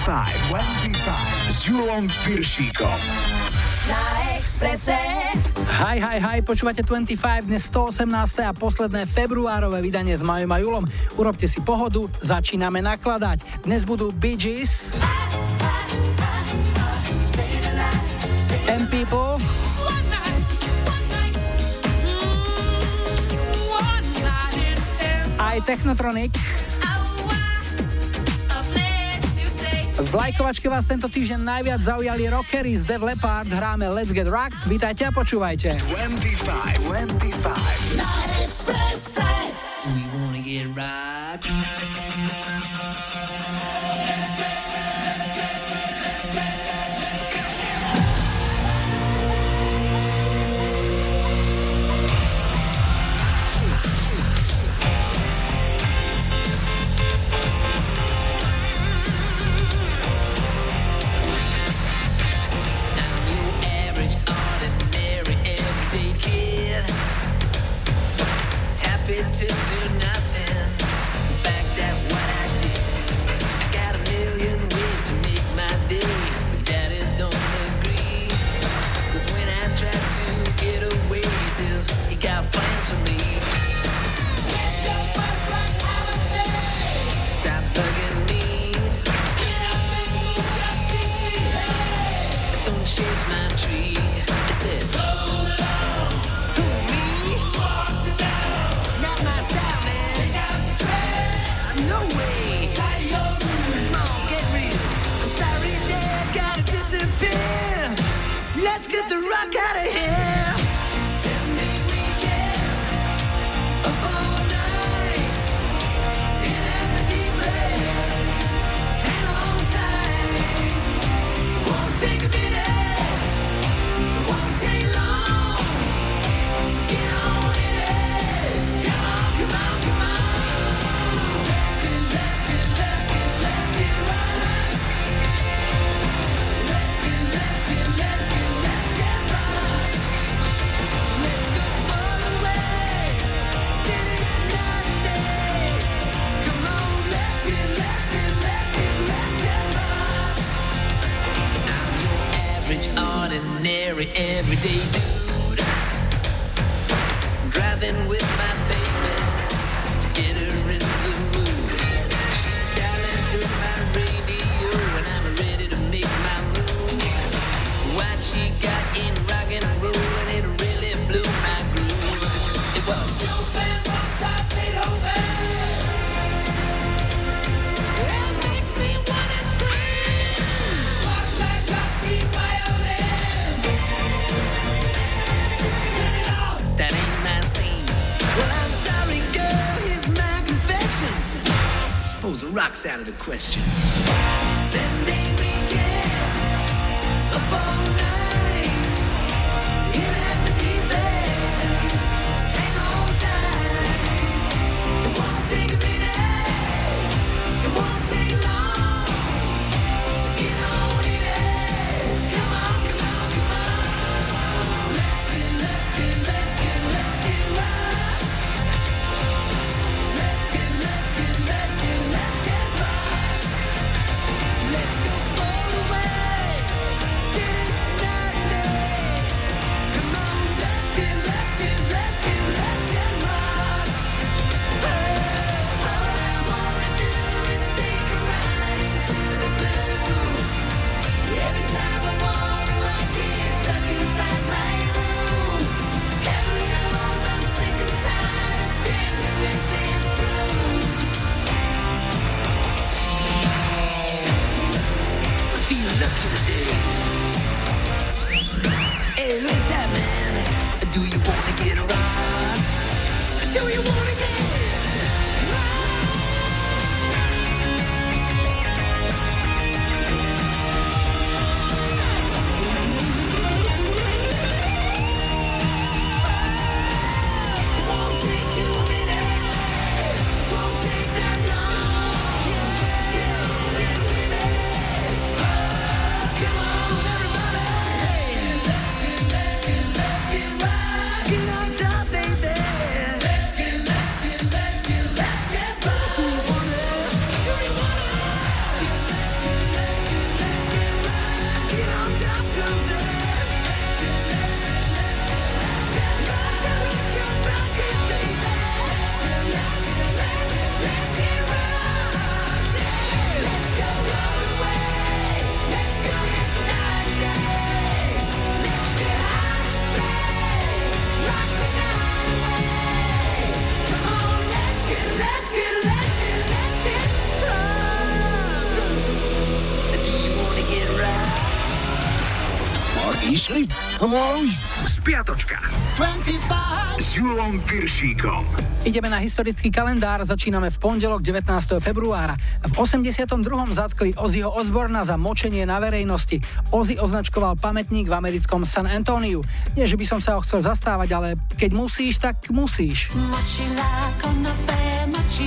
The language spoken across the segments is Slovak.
25. S Julom Piršíkom. Na Expresse. Hej, hej, hej, počúvate 25, dnes 118. a posledné februárové vydanie s Majom a Julom. Urobte si pohodu, začíname nakladať. Dnes budú Bee Gees, M People, aj Technotronic. V lajkovačke vás tento týždeň najviac zaujali rockery z Dev Leppard, hráme Let's Get Rocked, vítajte a počúvajte. 25, 25. We wanna get rocked. waiting get the rock out of here. every day. out of the question. Spiatočka 25 s Julom Piršíkom. Ideme na historický kalendár, začíname v pondelok 19. februára. V 82. zatkli Ozzyho Osborna za močenie na verejnosti. Ozzy označkoval pamätník v americkom San Antoniu. Nie, že by som sa ho chcel zastávať, ale keď musíš, tak musíš.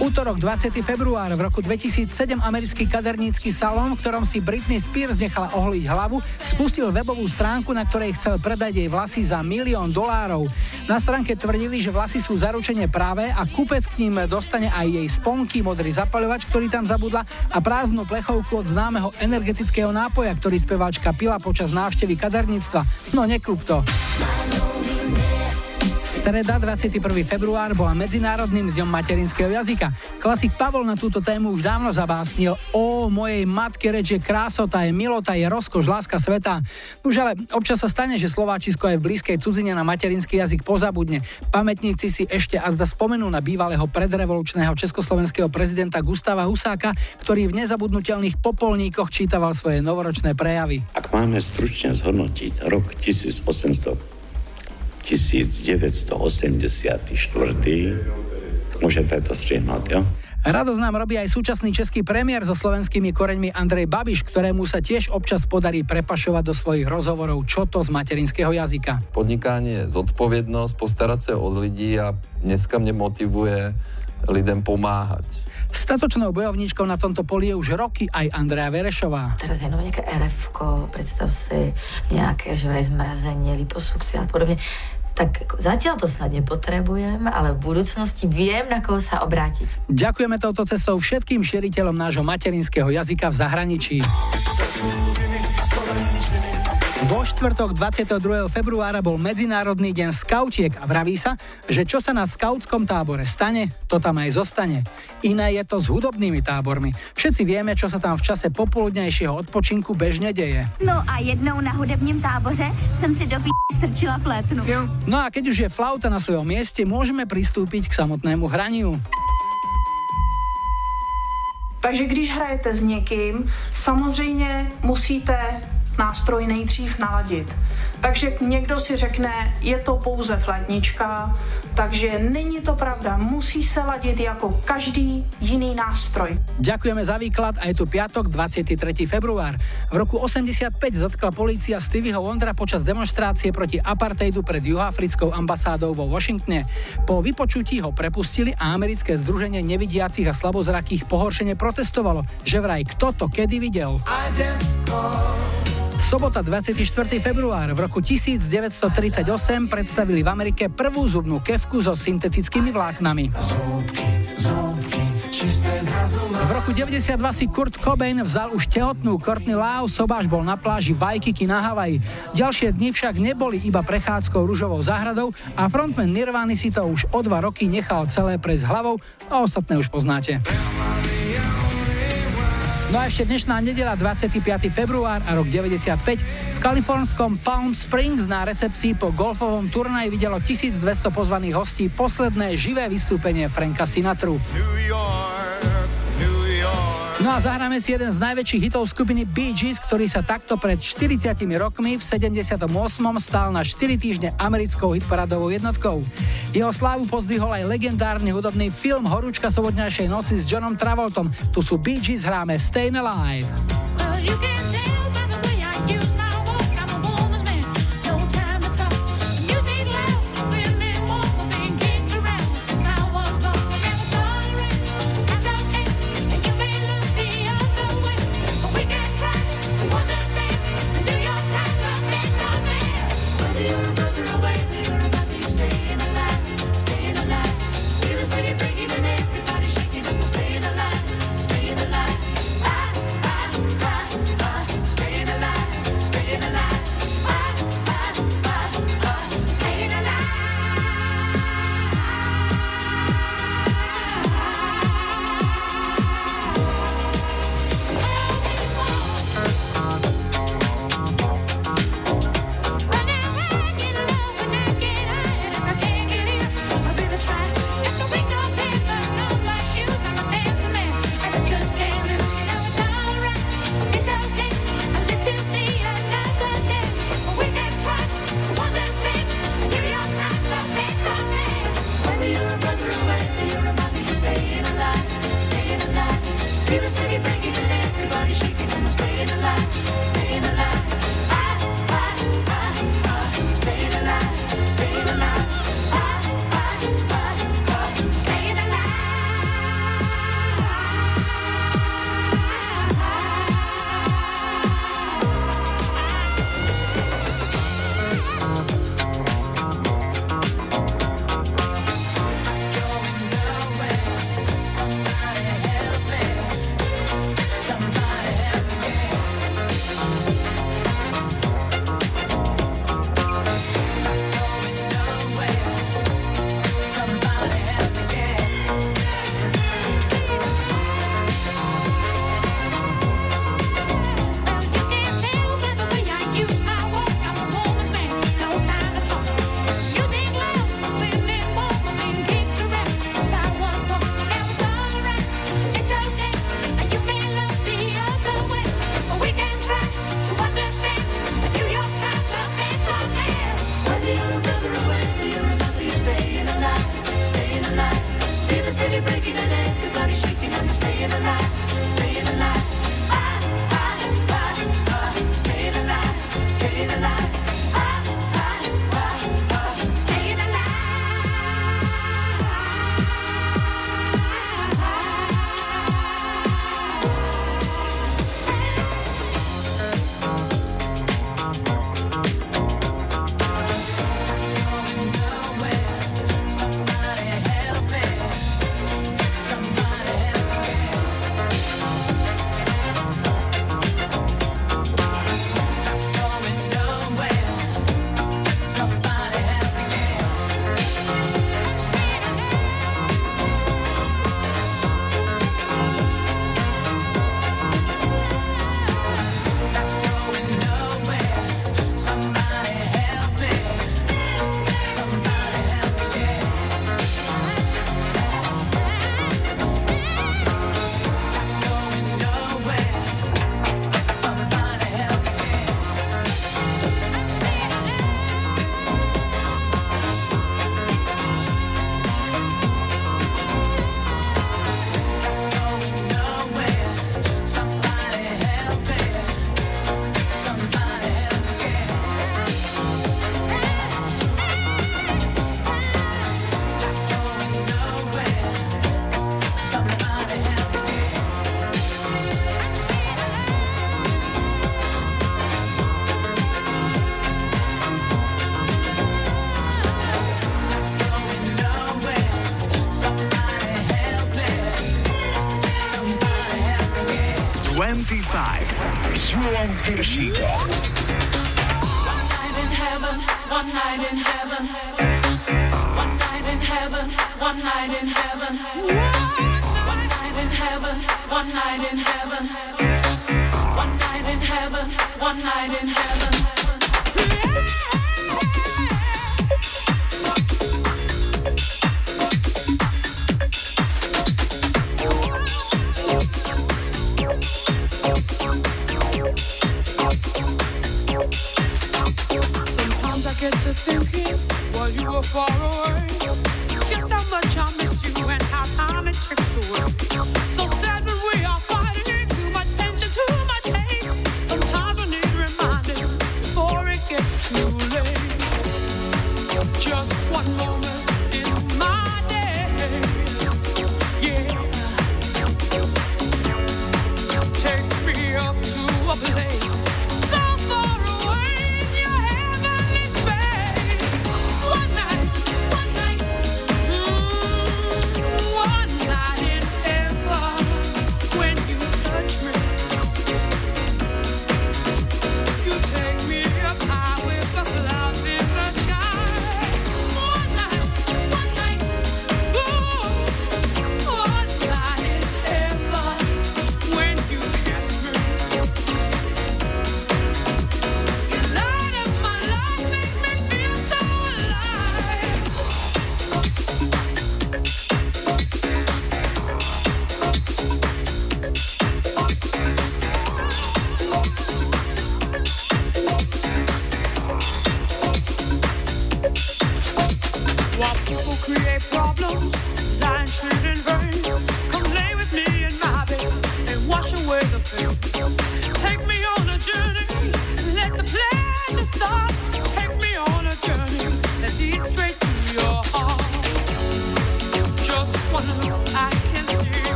Útorok 20. február v roku 2007 americký kadernícky salón, v ktorom si Britney Spears nechala ohliť hlavu, spustil webovú stránku, na ktorej chcel predať jej vlasy za milión dolárov. Na stránke tvrdili, že vlasy sú zaručenie práve a kúpec k ním dostane aj jej sponky, modrý zapaľovač, ktorý tam zabudla a prázdnu plechovku od známeho energetického nápoja, ktorý speváčka pila počas návštevy kaderníctva. No nekúp to. Streda 21. február bola Medzinárodným dňom materinského jazyka. Klasik Pavol na túto tému už dávno zabásnil. O mojej matke reč je krásota, je milota, je rozkoš, láska sveta. Už ale občas sa stane, že Slováčisko aj v blízkej cudzine na materinský jazyk pozabudne. Pamätníci si ešte a zda spomenú na bývalého predrevolučného československého prezidenta Gustava Husáka, ktorý v nezabudnutelných popolníkoch čítaval svoje novoročné prejavy. Ak máme stručne zhodnotiť rok 1800 1984. Môžete to strihnúť, jo? Radosť nám robí aj súčasný český premiér so slovenskými koreňmi Andrej Babiš, ktorému sa tiež občas podarí prepašovať do svojich rozhovorov čo to z materinského jazyka. Podnikanie je zodpovednosť, postarať sa o ľudí a dneska mne motivuje lidem pomáhať. Statočnou bojovníčkou na tomto poli je už roky aj Andrea Verešová. Teraz je nové nejaké rf predstav si nejaké že zmrazenie, liposukcia a podobne tak zatiaľ to snad nepotrebujem, ale v budúcnosti viem, na koho sa obrátiť. Ďakujeme touto cestou všetkým širiteľom nášho materinského jazyka v zahraničí. Vo štvrtok 22. februára bol Medzinárodný deň skautiek a vraví sa, že čo sa na skautskom tábore stane, to tam aj zostane. Iné je to s hudobnými tábormi. Všetci vieme, čo sa tam v čase popoludnejšieho odpočinku bežne deje. No a jednou na hudebním táboře som si do strčila pletnu. No a keď už je flauta na svojom mieste, môžeme pristúpiť k samotnému hraniu. Takže když hrajete s někým, samozřejmě musíte nástroj nejdřív naladit. Takže někdo si řekne, je to pouze flétnička, takže není to pravda, musí se ladit jako každý jiný nástroj. Ďakujeme za výklad a je tu piatok 23. február. V roku 85 zatkla polícia Stevieho Wondra počas demonstrácie proti apartheidu pred juhoafrickou ambasádou vo Washingtone. Po vypočutí ho prepustili a americké združenie nevidiacich a slabozrakých pohoršene protestovalo, že vraj kto to kedy videl. Sobota 24. február v roku 1938 predstavili v Amerike prvú zubnú kevku so syntetickými vláknami. V roku 92 si Kurt Cobain vzal už tehotnú Courtney Love, sobáš bol na pláži Waikiki na Havaji. Ďalšie dni však neboli iba prechádzkou ružovou záhradou a frontman Nirvany si to už o dva roky nechal celé prejsť hlavou a ostatné už poznáte. No a ešte dnešná nedela 25. február a rok 95 v kalifornskom Palm Springs na recepcii po golfovom turnaji videlo 1200 pozvaných hostí posledné živé vystúpenie Franka Sinatru. No a zahráme si jeden z najväčších hitov skupiny Bee Gees, ktorý sa takto pred 40 rokmi v 78. stal na 4 týždne americkou hitparadovou jednotkou. Jeho slávu pozdvihol aj legendárny hudobný film Horúčka sobotňajšej noci s Johnom Travoltom. Tu sú Bee Gees, hráme Stayin' Alive.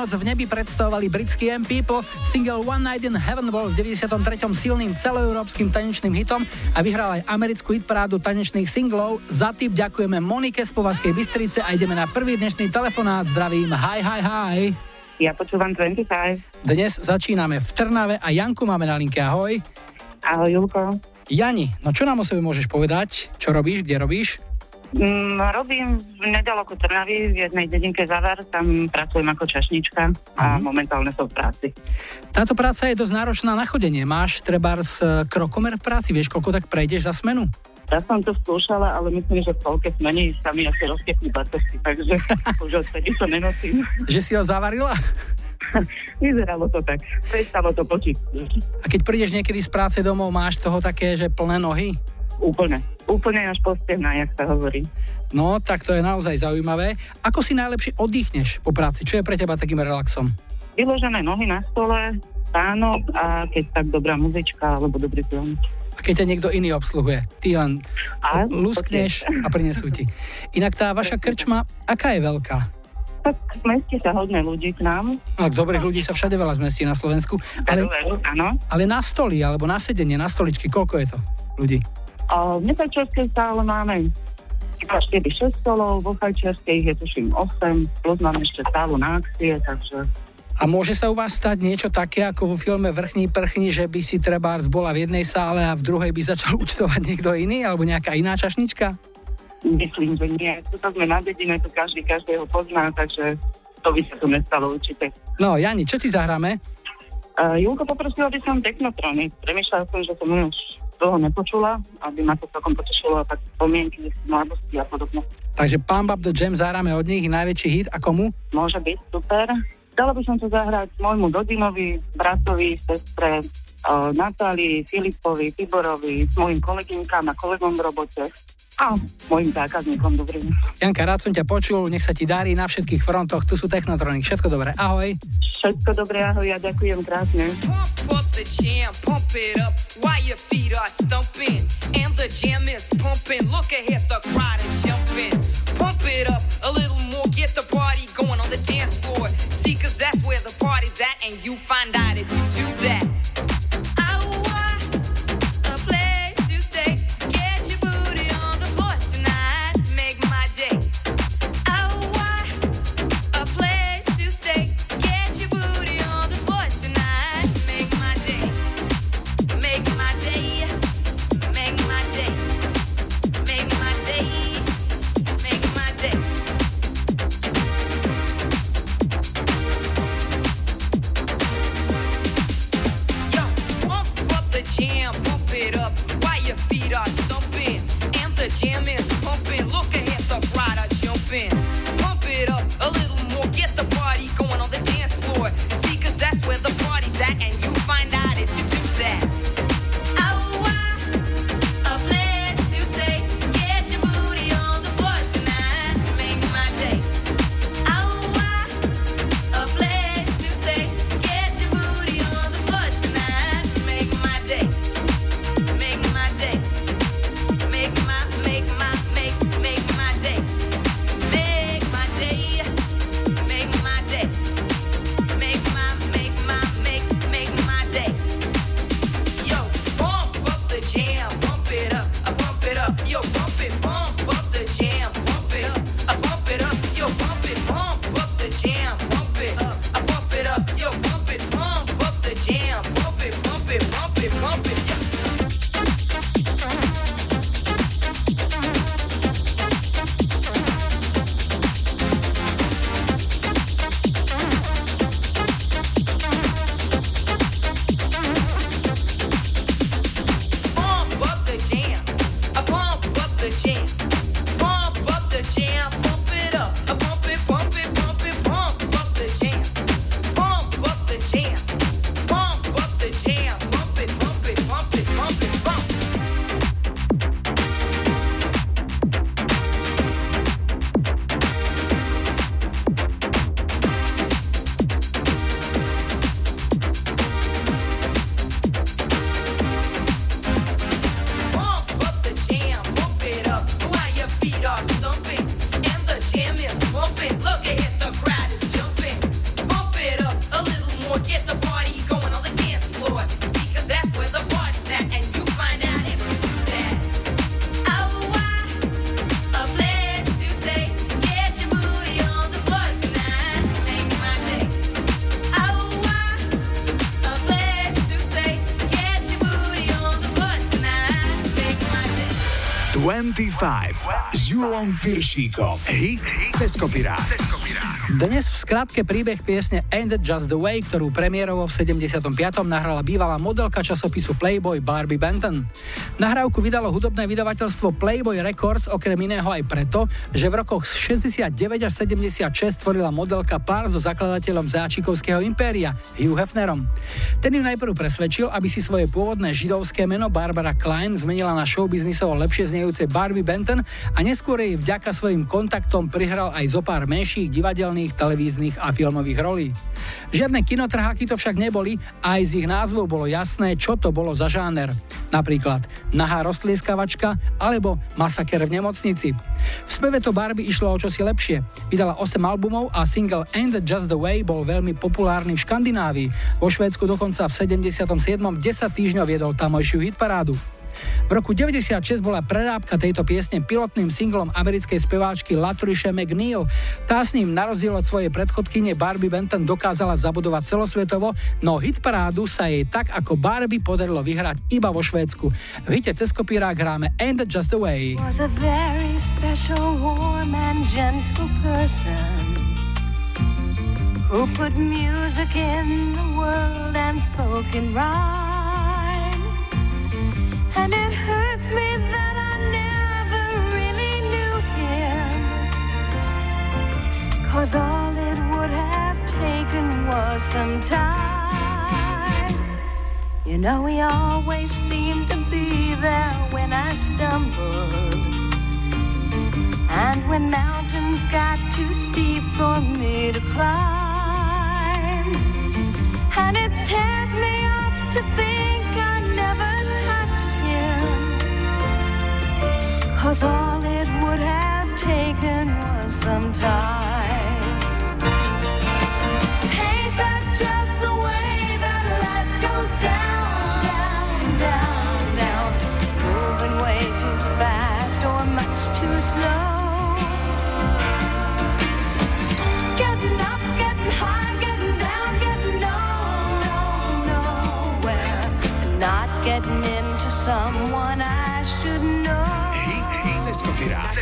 Takto si jednu noc v nebi predstavovali britský M People. Single One Night in Heaven bol v 93. silným celoeurópskym tanečným hitom a vyhral aj americkú hitparádu tanečných singlov. Za tip ďakujeme Monike z Povazkej Bystrice a ideme na prvý dnešný telefonát. Zdravím, hi, hi, hi. Ja počúvam 25. Dnes začíname v Trnave a Janku máme na linke. Ahoj. Ahoj, Julko. Jani, no čo nám o sebe môžeš povedať? Čo robíš, kde robíš? Mm, robím nedaleko Trnavy, v jednej dedinke Zavar, tam pracujem ako čašnička a Mhm. momentálne som v práci. Táto práca je dosť náročná na chodenie. Máš trebárs e, krokomer v práci, vieš, koľko tak prejdeš za smenu? Ja som to skúšala, ale myslím, že v polke smení sa mi asi roztekli batosy, takže už odtedy to nenosím. Že si ho zavarila? Vyzeralo to tak. Prestalo to počiť. A keď prídeš niekedy z práce domov, máš toho také, že plné nohy? Úplne. Úplne až po stehná, jak sa hovorí. No, tak to je naozaj zaujímavé. Ako si najlepšie oddychneš po práci? Čo je pre teba takým relaxom? Vyložené nohy na stole, stánok a keď tak dobrá muzička alebo dobrý film. A keď ťa niekto iný obsluhuje, ty len A, luskneš a prinesú ti. Inak tá vaša krčma, aká je veľká? Tak zmestí sa hodne ľudí k nám. No, dobrých ľudí sa všade veľa zmestí na Slovensku, ale, ale na stoli alebo na sedenie, na stoličky, koľko je to ľudí? A v Nepečerskej stále máme iba 4-6 stolov, vo Fajčiarskej je tuším 8, plus máme ešte stálu na akcie, takže A môže sa u vás stať niečo také, ako vo filme Vrchní prchni, že by si trebárs bola v jednej sále a v druhej by začal účtovať niekto iný, alebo nejaká iná čašnička? myslím, že nie. Tu sme na dedine, to každý každého pozná, takže to by sa tu nestalo určite. No, Jani, čo ti zahráme? Uh, Julko, poprosila by som Technotrony. Premýšľala som, že som už dlho nepočula, aby ma to celkom potešilo a tak spomienky z mladosti a podobne. Takže Pump Up the Jam zahráme od nich, najväčší hit. A komu? Môže byť, super. Chcela by som to zahrať môjmu Dodinovi, bratovi, sestre, uh, Natálii, Filipovi, Tiborovi, s mojim kolegynkám a kolegom v robote a mojim zákazníkom dobrým. Janka, rád som ťa počul, nech sa ti darí na všetkých frontoch, tu sú Technotronic, všetko dobré, ahoj. Všetko dobré, ahoj, ja ďakujem krásne. Pump up the jam, pump it up 25 s Julom Piršíkom. Hit cez. Dnes v skratke príbeh piesne It Just The Way, ktorú premiérovo v 75. nahrala bývalá modelka časopisu Playboy Barbie Benton. Nahrávku vydalo hudobné vydavateľstvo Playboy Records okrem iného aj preto, že v rokoch 69 až 76 tvorila modelka pár so zakladateľom Záčikovského impéria, Hugh Hefnerom. Ten ju najprv presvedčil, aby si svoje pôvodné židovské meno Barbara Klein zmenila na showbiznisovo lepšie znejúce Barbie Benton a neskôr jej vďaka svojim kontaktom prihral aj zo pár menších divadelných televíznych a filmových rolí. Žiadne kinotrháky to však neboli a aj z ich názvov bolo jasné, čo to bolo za žáner. Napríklad Nahá roztlieskavačka alebo Masaker v nemocnici. V speve to Barbie išlo o čosi lepšie. Vydala 8 albumov a single End Just the Way bol veľmi populárny v Škandinávii. Vo Švédsku dokonca v 77. 10 týždňov viedol tamojšiu hitparádu. V roku 96 bola prerábka tejto piesne pilotným singlom americkej speváčky Latrisha McNeil. Tá s ním na rozdiel od svojej predchodkyne Barbie Benton dokázala zabudovať celosvetovo, no hitparádu sa jej tak ako Barbie podarilo vyhrať iba vo Švédsku. V hite cez kopírák hráme Ain't Just the Way. Was and who put music in the world and spoke in rhyme. And it hurts me that I never really knew him. Cause all it would have taken was some time. You know, he always seemed to be there when I stumbled. And when mountains got too steep for me to climb. And it tears me up to think I never Cause all it would have taken was some time. Ain't that just the way that life goes down, down, down, down? Moving way too fast or much too slow. Getting up, getting high, getting down, getting nowhere. Not getting into someone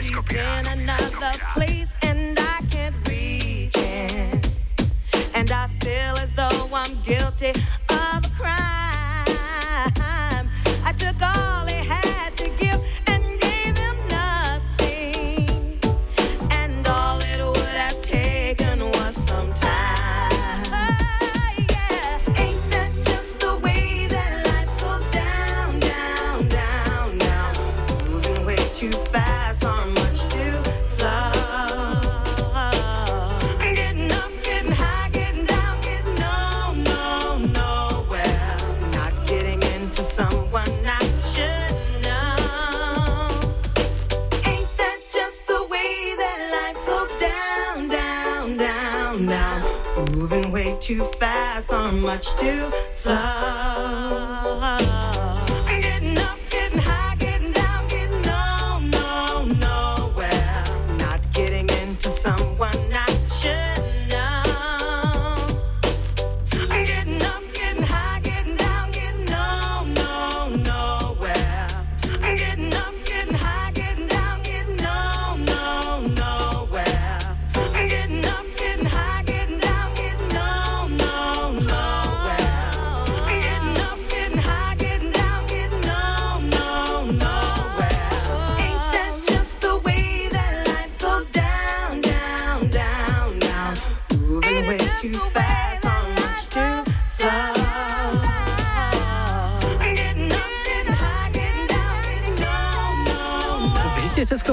Cez in another place and I can't reach it. And I feel as though I'm guilty too fast or much too slow.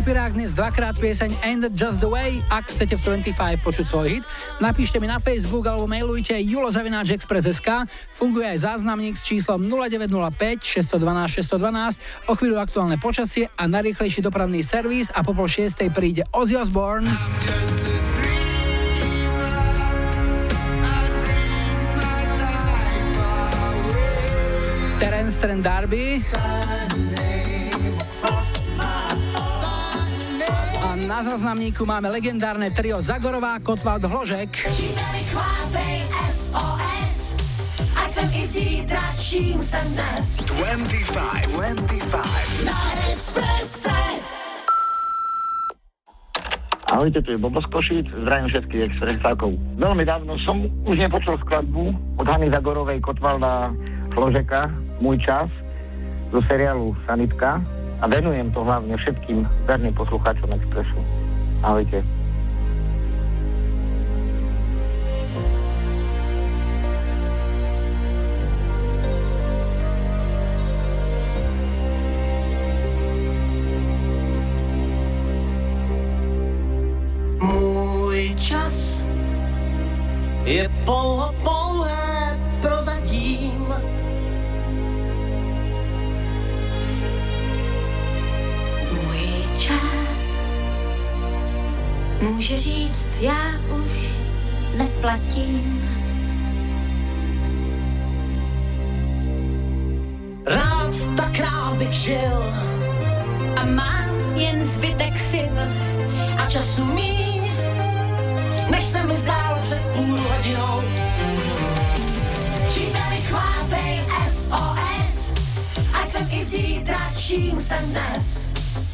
Kopirák dnes dvakrát pieseň It Just The Way. Ak chcete v 25 počuť svoj hit, napíšte mi na Facebook alebo mailujte julozavináčexpress.sk. Funguje aj záznamník s číslom 0905 612 612. O chvíľu aktuálne počasie a najrýchlejší dopravný servis a po pol šiestej príde Ozzy Osbourne. Terence Trent D'Arby. na záznamníku máme legendárne trio Zagorová, Kotvald, Hložek. Chvátej, SOS, ať sem i zítra, Ahojte, tu je Bobo z Košic, zdravím všetkých expresákov. Veľmi dávno som už nepočul skladbu od Hany Zagorovej Kotvalda Hložeka, Môj čas, zo seriálu Sanitka a venujem to hlavne všetkým verným poslucháčom Expressu. Ahojte. Je pouho pouhé prozatím. Čas může říct, já už neplatím. Rád tak rád bych žil A mám jen zbytek sil a času míň, než se mi zdálo před půl hodinou. Příteli, chvátej SOS, ať jsem i zítra, čím jsem dnes.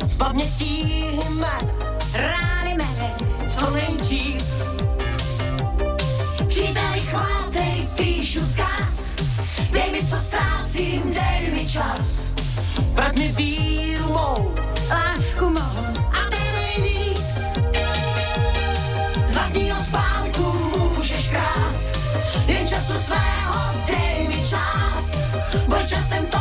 Z pamětí jmen, rány mé, co nejdřív. Příteli, chvátej, píšu zkaz, dej mi, co ztrácím, dej mi čas. Vrať mi víru mou, lásku mou a ten nejvíc. Z vlastního spánku můžeš krást, jen času svého dej mi čas. Boj časem toužím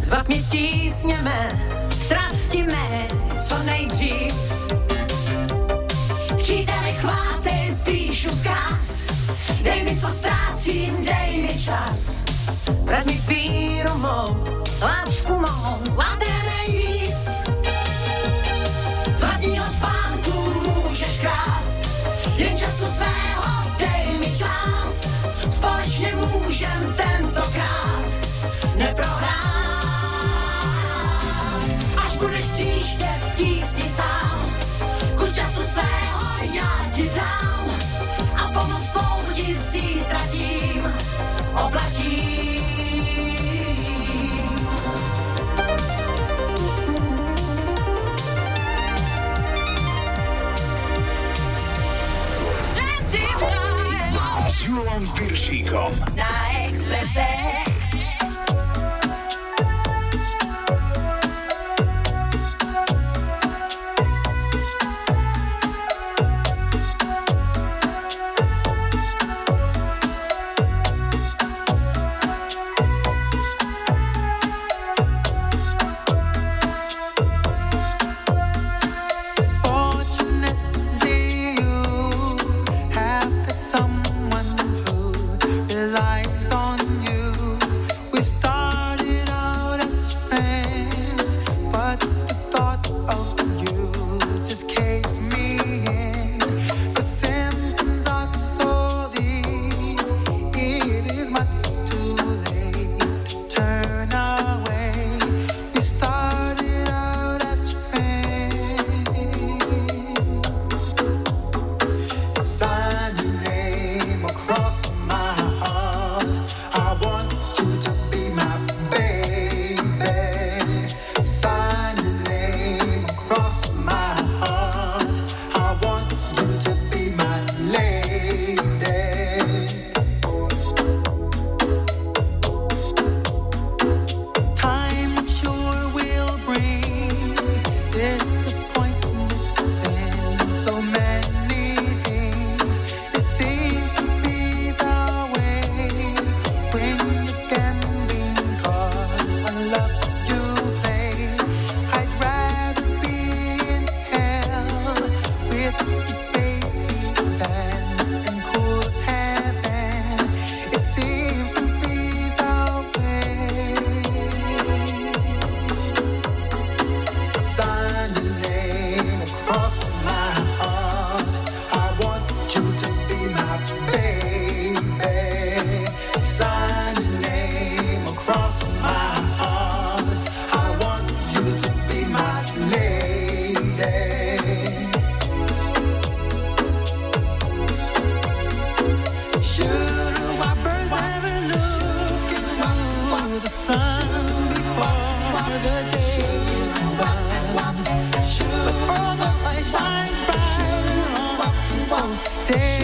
Zbav mě tísně mé, strasti mé, co nejdřív. Příteli, chvátej, píšu zkaz, dej mi, co ztrácím, dej mi čas. Vrať mi víru mou, lásku mou, a ten nejvíc. Z spánku můžeš krást, jen času svého dej mi čas. Společně můžem tentokrát neprohrát. Až budeš příště v tísni sám, kus času svého já ti dám a pomoc svou ti zítra tím oplatím. S Piršíkom. Na Expresse. shines bright on a wonderful day.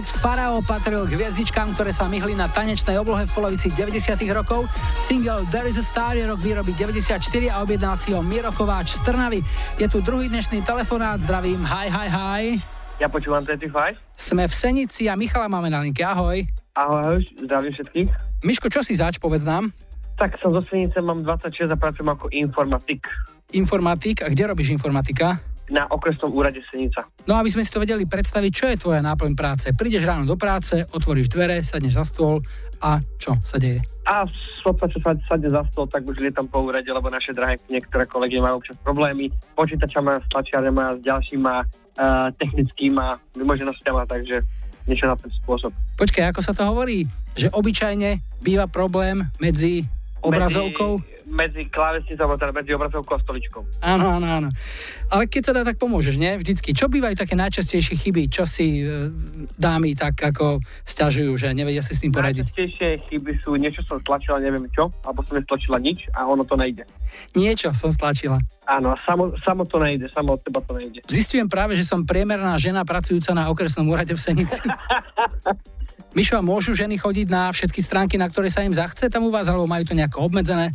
Projekt Farao patril k hviezdičkám, ktoré sa myhli na tanečnej oblohe v polovici 90 rokov. Single There is a Star je rok výroby 94 a objednal si ho Miro Kováč z Trnavy. Je tu druhý dnešný telefonát, zdravím, hi, hi, hi. Ja počúvam 25. Sme v Senici a Michala máme na linke, ahoj. Ahoj, ahoj, zdravím všetkých. Miško, čo si zač, povedz nám? Tak som zo Senice, mám 26 a pracujem ako informatik Informatik, a kde robíš informatika? na okresnom úrade Senica. No aby sme si to vedeli predstaviť, čo je tvoja náplň práce. Prídeš ráno do práce, otvoríš dvere, sadneš za stôl a čo sa deje? A v podstate sa sadne za stôl, tak už lietam po úrade, lebo naše drahé niektoré kolegy majú občas problémy. Počítačama, s tlačiarema, s ďalšíma uh, technickýma vymoženosťama, takže niečo na ten spôsob. Počkaj, ako sa to hovorí? Že obyčajne býva problém medzi obrazovkou? Medzi, medzi klávesnicou, alebo teda medzi obrazovkou a stoličkou. Áno, áno, áno. Ale keď sa dá, tak pomôžeš, nie? Vždycky. Čo bývajú také najčastejšie chyby? Čo si e, dámy tak ako stiažujú, že nevedia si s tým poradiť? Najčastejšie chyby sú, niečo som stlačila, neviem čo, alebo som nestlačila nič a ono to nejde. Niečo som stlačila. Áno, samo, samo to nejde, samo od teba to nejde. Zistujem práve, že som priemerná žena pracujúca na okresnom úrade v Senici. Mišo, môžu ženy chodiť na všetky stránky, na ktoré sa im zachce tam u vás, alebo majú to nejako obmedzené?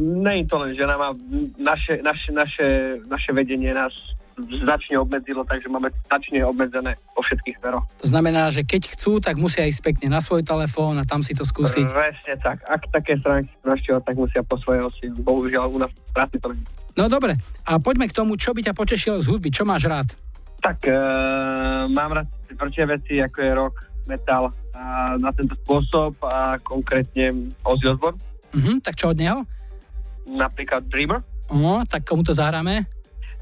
Nie je to len žena, má naše, naše, naše, naše vedenie nás značne obmedzilo, takže máme značne obmedzené po všetkých smeroch. To znamená, že keď chcú, tak musia ísť pekne na svoj telefón a tam si to skúsiť. Presne tak. Ak také stránky navštevovať, tak musia po svojej osi. Bohužiaľ, u nás práci to nie. No dobre, a poďme k tomu, čo by ťa potešilo z hudby, čo máš rád? Tak, e, mám rád tvrdšie veci, ako je rock, metal a na tento spôsob a konkrétne Ozzy Osbourne, Mhm, tak čo od neho? napríklad Dreamer, No, tak komu to zahráme?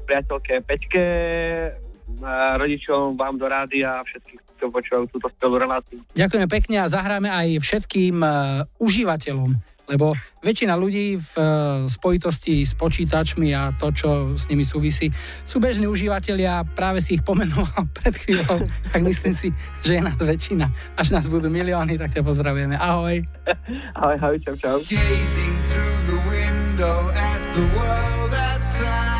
priateľke Peťke, rodičom, vám do rádia a všetkých, čo počúvajú túto skvelú reláciu. Ďakujeme pekne a zahráme aj všetkým uh, užívateľom, lebo väčšina ľudí v uh, spojitosti s počítačmi a to, čo s nimi súvisí, sú bežní užívateľia, práve si ich pomenoval pred chvíľou, tak myslím si, že je nás väčšina. Až nás budú milióny, tak ťa pozdravujeme. Ahoj. Ahoj, ahoj, čau, čau. Gazing through the window at the world outside,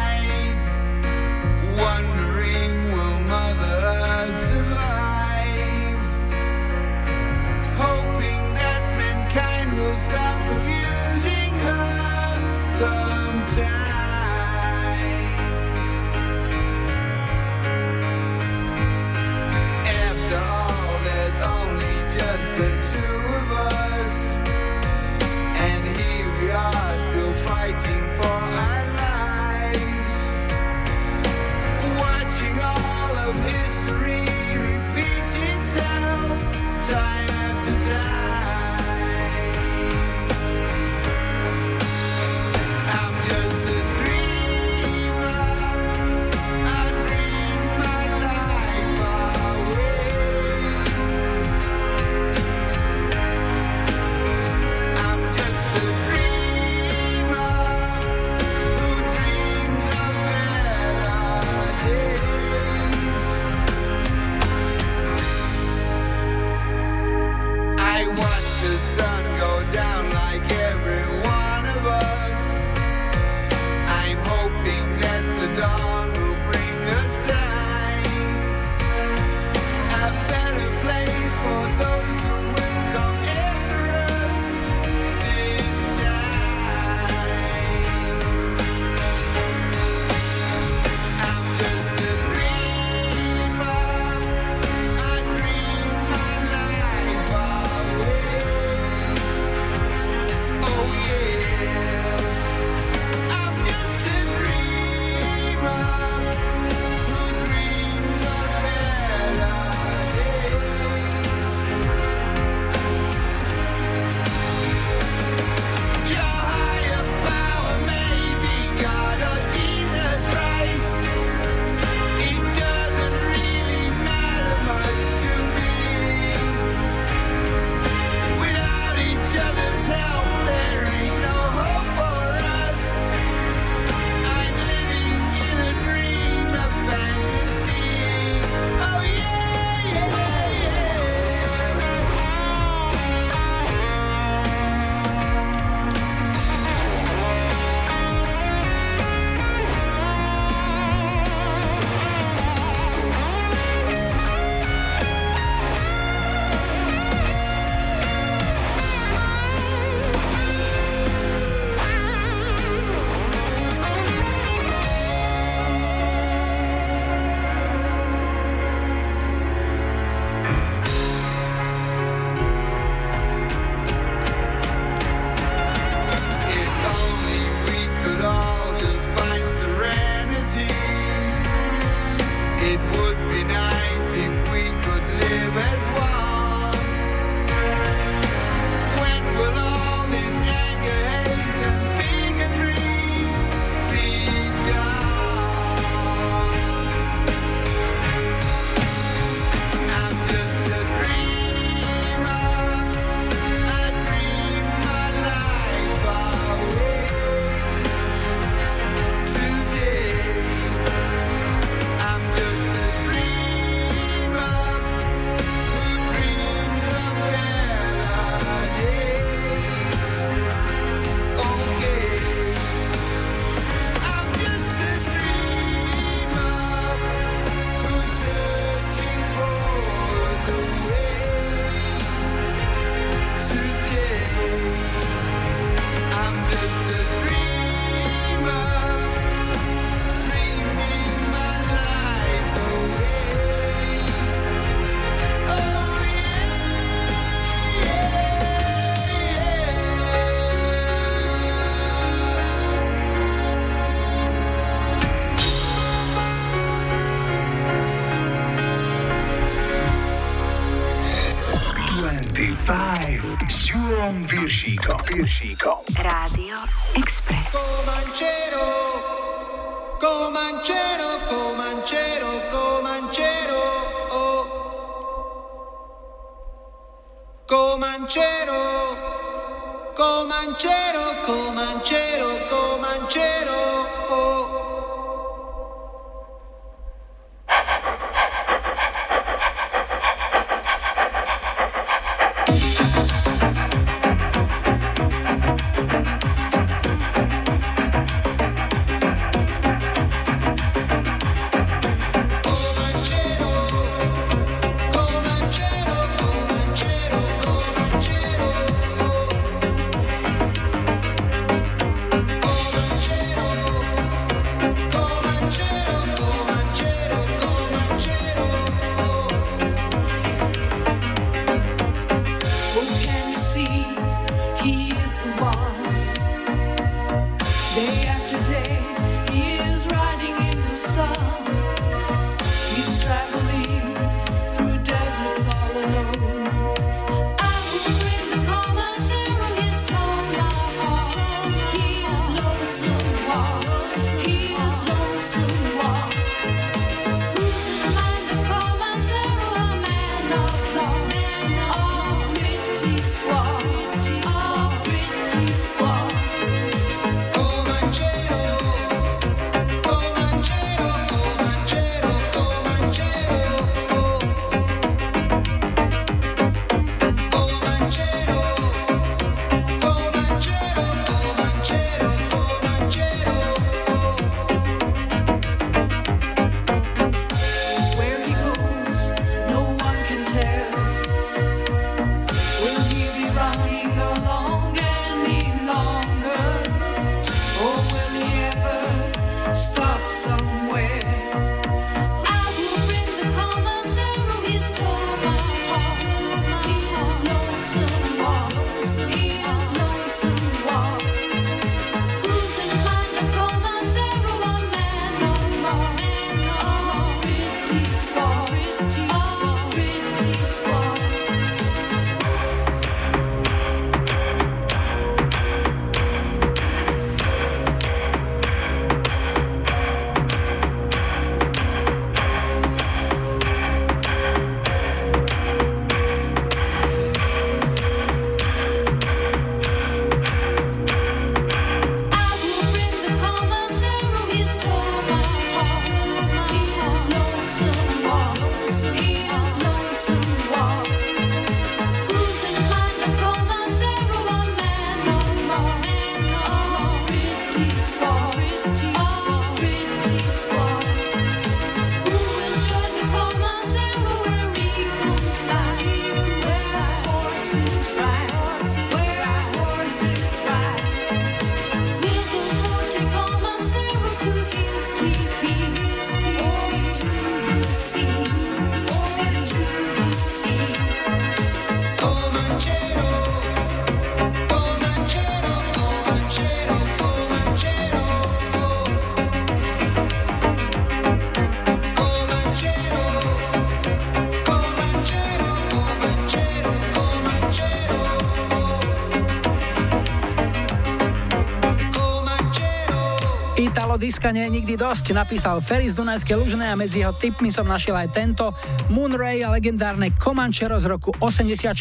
diska nie je nikdy dosť, napísal Ferry z Dunajskej Lužnej a medzi jeho tipmi som našiel aj tento Moonray a legendárne Comanchero z roku 84.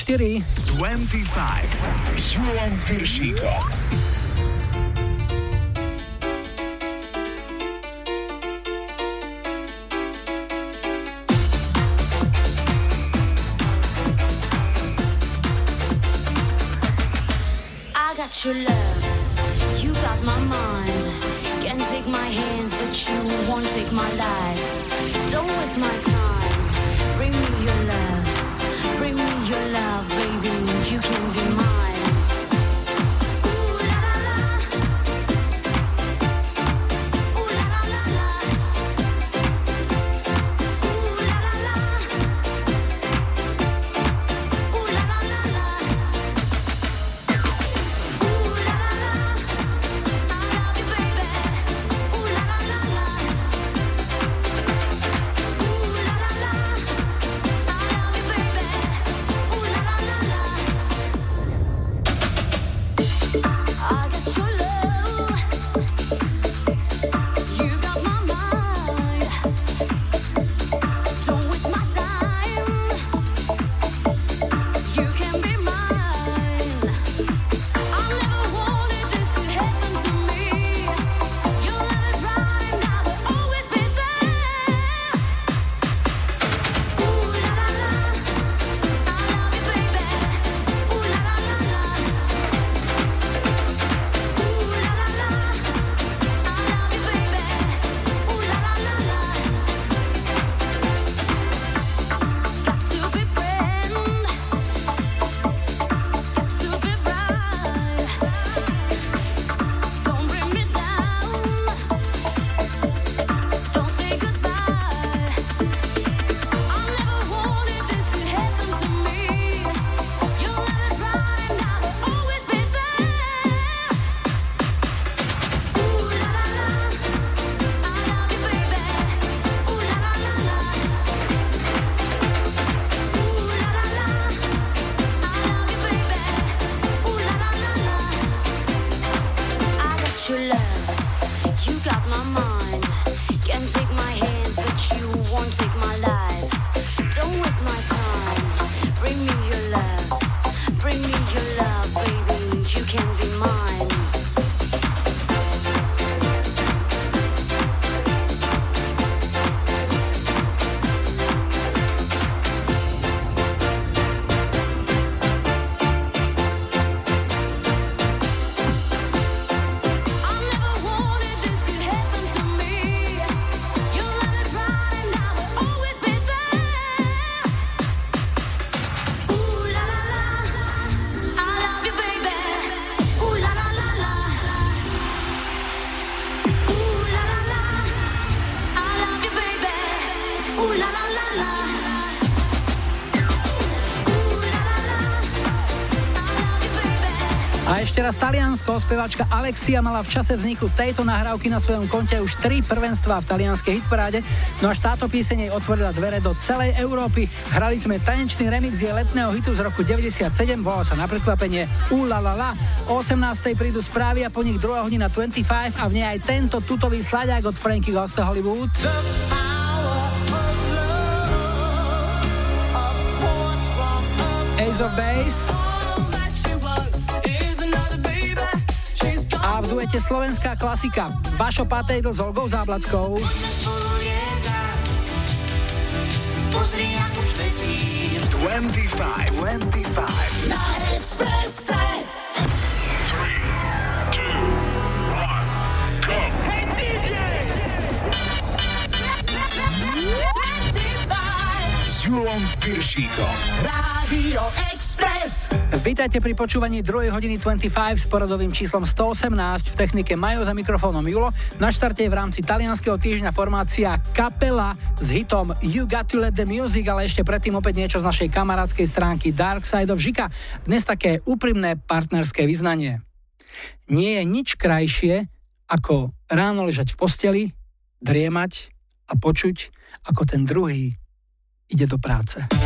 25. my life. Taliansko, speváčka Alexia mala v čase vzniku tejto nahrávky na svojom konte už tri prvenstvá v talianskej hitparáde, no až táto píseň jej otvorila dvere do celej Európy. Hrali sme tanečný remix jej letného hitu z roku 97, volal sa na prekvapenie U la la. O 18. prídu správy a po nich druhá hodina 25 a v nej aj tento tutový slaďák od Frankie Gosta Hollywood. Ace of Base. Duete slovenská klasika Vašo Patejdl s Olgou Záblackou. Pozri, ako šletím. 25, 25. Na Expresse. Hey, DJ! S Julom Piršíkom. Rádio Express. Vítajte pri počúvaní 2. hodiny 25 s poradovým číslom 118 v technike Majo za mikrofónom Julo. Na štarte je v rámci talianského týždňa formácia Kapela s hitom You Got To Let The Music, ale ešte predtým opäť niečo z našej kamarádskej stránky Dark Side of Žika. Dnes také úprimné partnerské vyznanie. Nie je nič krajšie, ako ráno ležať v posteli, driemať a počuť, ako ten druhý ide do práce.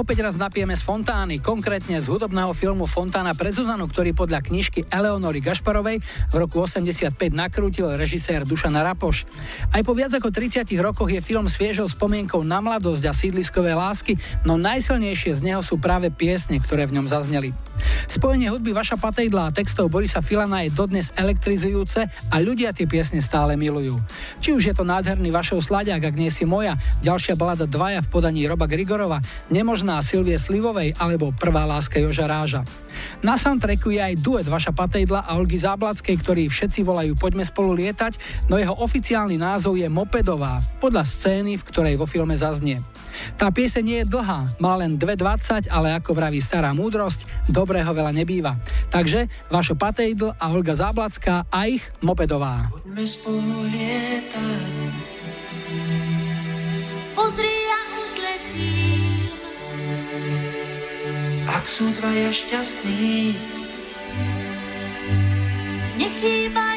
Opäť raz napijeme z fontány, konkrétne z hudobného filmu Fontána pre Zuzanu, ktorý podľa knižky Eleonory Gašparovej v roku 85 nakrútil režisér Dušan Rapoš. Aj po viac ako 30 rokoch je film sviežou spomienkou na mladosť a sídliskové lásky, no najsilnejšie z neho sú práve piesne, ktoré v ňom zazneli. Spojenie hudby Vaša Patejdla a textov Borisa Filana je dodnes elektrizujúce a ľudia tie piesne stále milujú. Či už je to nádherný Vašov Sladiak, ak nie si moja, ďalšia balada Dvaja v podaní Roba Grigorova, Nemožná Silvie Slivovej alebo Prvá láska Joža Ráža. Na soundtracku je aj duet Vaša Patejdla a Olgy Záblackej, ktorý všetci volajú Poďme spolu lietať, no jeho oficiálny názov je Mopedová, podľa scény, v ktorej vo filme zaznie. Tá pieseň nie je dlhá, má len 2.20, ale ako vraví stará múdrosť, dobrého veľa nebýva. Takže Vašo Patejdl a Olga Záblacká a ich Mopedová. Poďme spolu lietať. Pozri, ja už letím. Ak sú dvaja šťastní, nechýba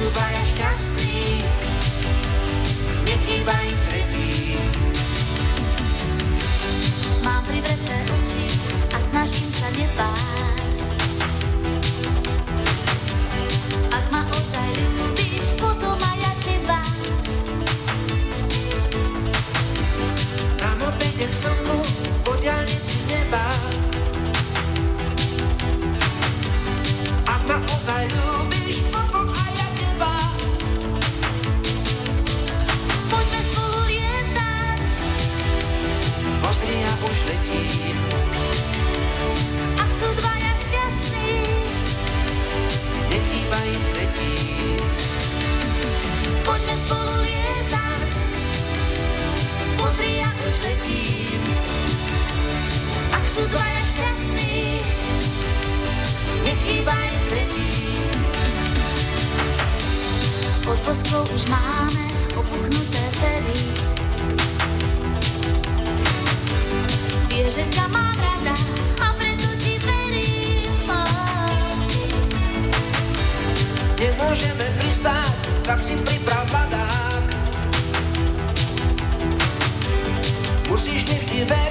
Ak sú dvaja šťastní, nechýba im tretí. Mám privreté oči a snažím sa nebáť. Ak ma ozaj ľúbiš, potom aj ja teba. Sú dvaja šťastní, nechýba im tretí. Pod poskou už máme opuchnuté pery. Vieš, že ťa mám rada a preto ti verím. Oh. Nemôžeme pristáť, tak si priprav padák. Musíš mi vždy veriť,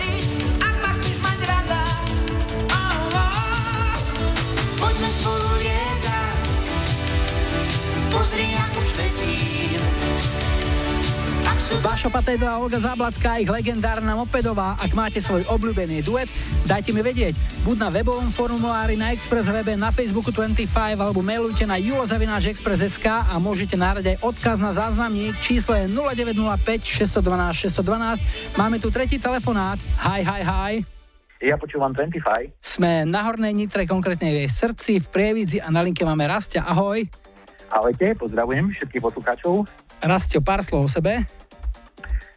Vašo Patejdla a Olga Záblacká, ich legendárna Mopedová. Ak máte svoj obľúbený duet, dajte mi vedieť. Buď na webovom formulári na Express webe, na Facebooku 25 alebo mailujte na julozavináčexpress.sk a môžete náhrať aj odkaz na záznamník. Číslo je 0905 612 612. Máme tu tretí telefonát. Hi, hi, hi. Ja počúvam 25. Sme na Hornej Nitre, konkrétne v jej srdci, v Prievidzi a na linke máme Rastia. Ahoj. Ahojte, pozdravujem všetkých poslucháčov. Rastio, pár slov o sebe.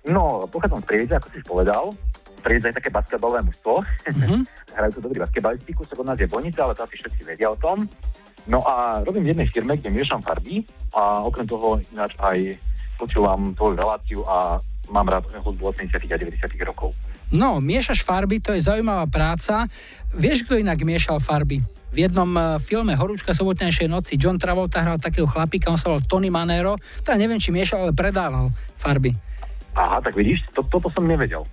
No, pochádzam z Prievidze, ako si už povedal. Prievidza je také basketbalové mužstvo. Mhm. Hrajú tu dobrý basketbalistiku, sa od nás je Bonica, ale to asi všetci vedia o tom. No a robím v jednej firme, kde miešam farby a okrem toho ináč aj počúvam tvoju reláciu a mám rád hudbu 80 a 90 rokov. No, miešaš farby, to je zaujímavá práca. Vieš, kto inak miešal farby? V jednom eh, filme Horúčka sobotnejšej noci John Travolta hral takého chlapíka, on sa volal Tony Manero. Tá neviem, či miešal, ale predával farby. Aha, tak vidíš, to, toto som nevedel.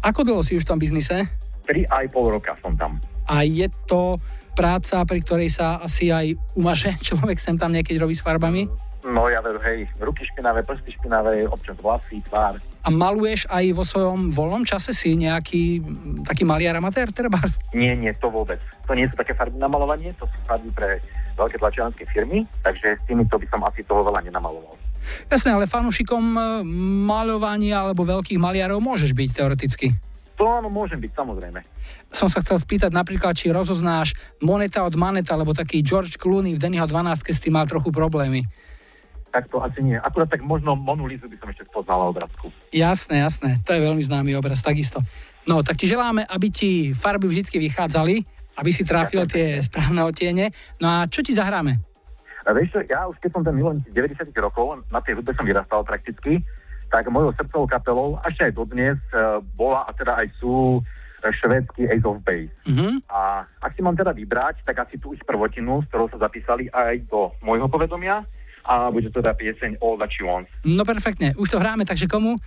Ako dlho si už v tom biznise? 3,5 roka som tam. A je to práca, pri ktorej sa asi aj umaže človek sem tam niekedy robí s farbami? No ja veru, hej, ruky špinavé, prsty špinavé, občas vlasy, tvár. A maluješ aj vo svojom voľnom čase si nejaký taký maliar amatér, trebárs? Nie, nie, to vôbec. To nie sú také farby na malovanie, to sú farby pre veľké tlačiarenské firmy, takže s týmito by som asi toho veľa nenamaloval. Jasné, ale fanúšikom eh, maľovania alebo veľkých maliarov môžeš byť teoreticky. To áno, môžem byť, samozrejme. Som sa chcel spýtať napríklad, či rozoznáš Moneta od Maneta, alebo taký George Clooney v Dennyho 12, keď s tým mal trochu problémy. Tak to asi nie. Akurát tak možno Monu Lizu by som ešte spoznal na obrázku. Jasné, jasné, to je veľmi známy obraz, takisto. No, tak ti želáme, aby ti farby vždy vychádzali, aby si trafil tie správne otiene. No a čo ti zahráme? A vieš čo, ja už keď som ten milovník 90 rokov, na tej hudbe som vyrastal prakticky, tak mojou srdcovou kapelou, až aj dodnes, e, bola a teda aj sú švédsky Ace of Base. Mhm. A ak si mám teda vybrať, tak asi tú ich prvotinu, s ktorou sa zapísali aj do môjho povedomia a bude to teda pieseň All That She Wants. No perfektne, už to hráme, takže komu?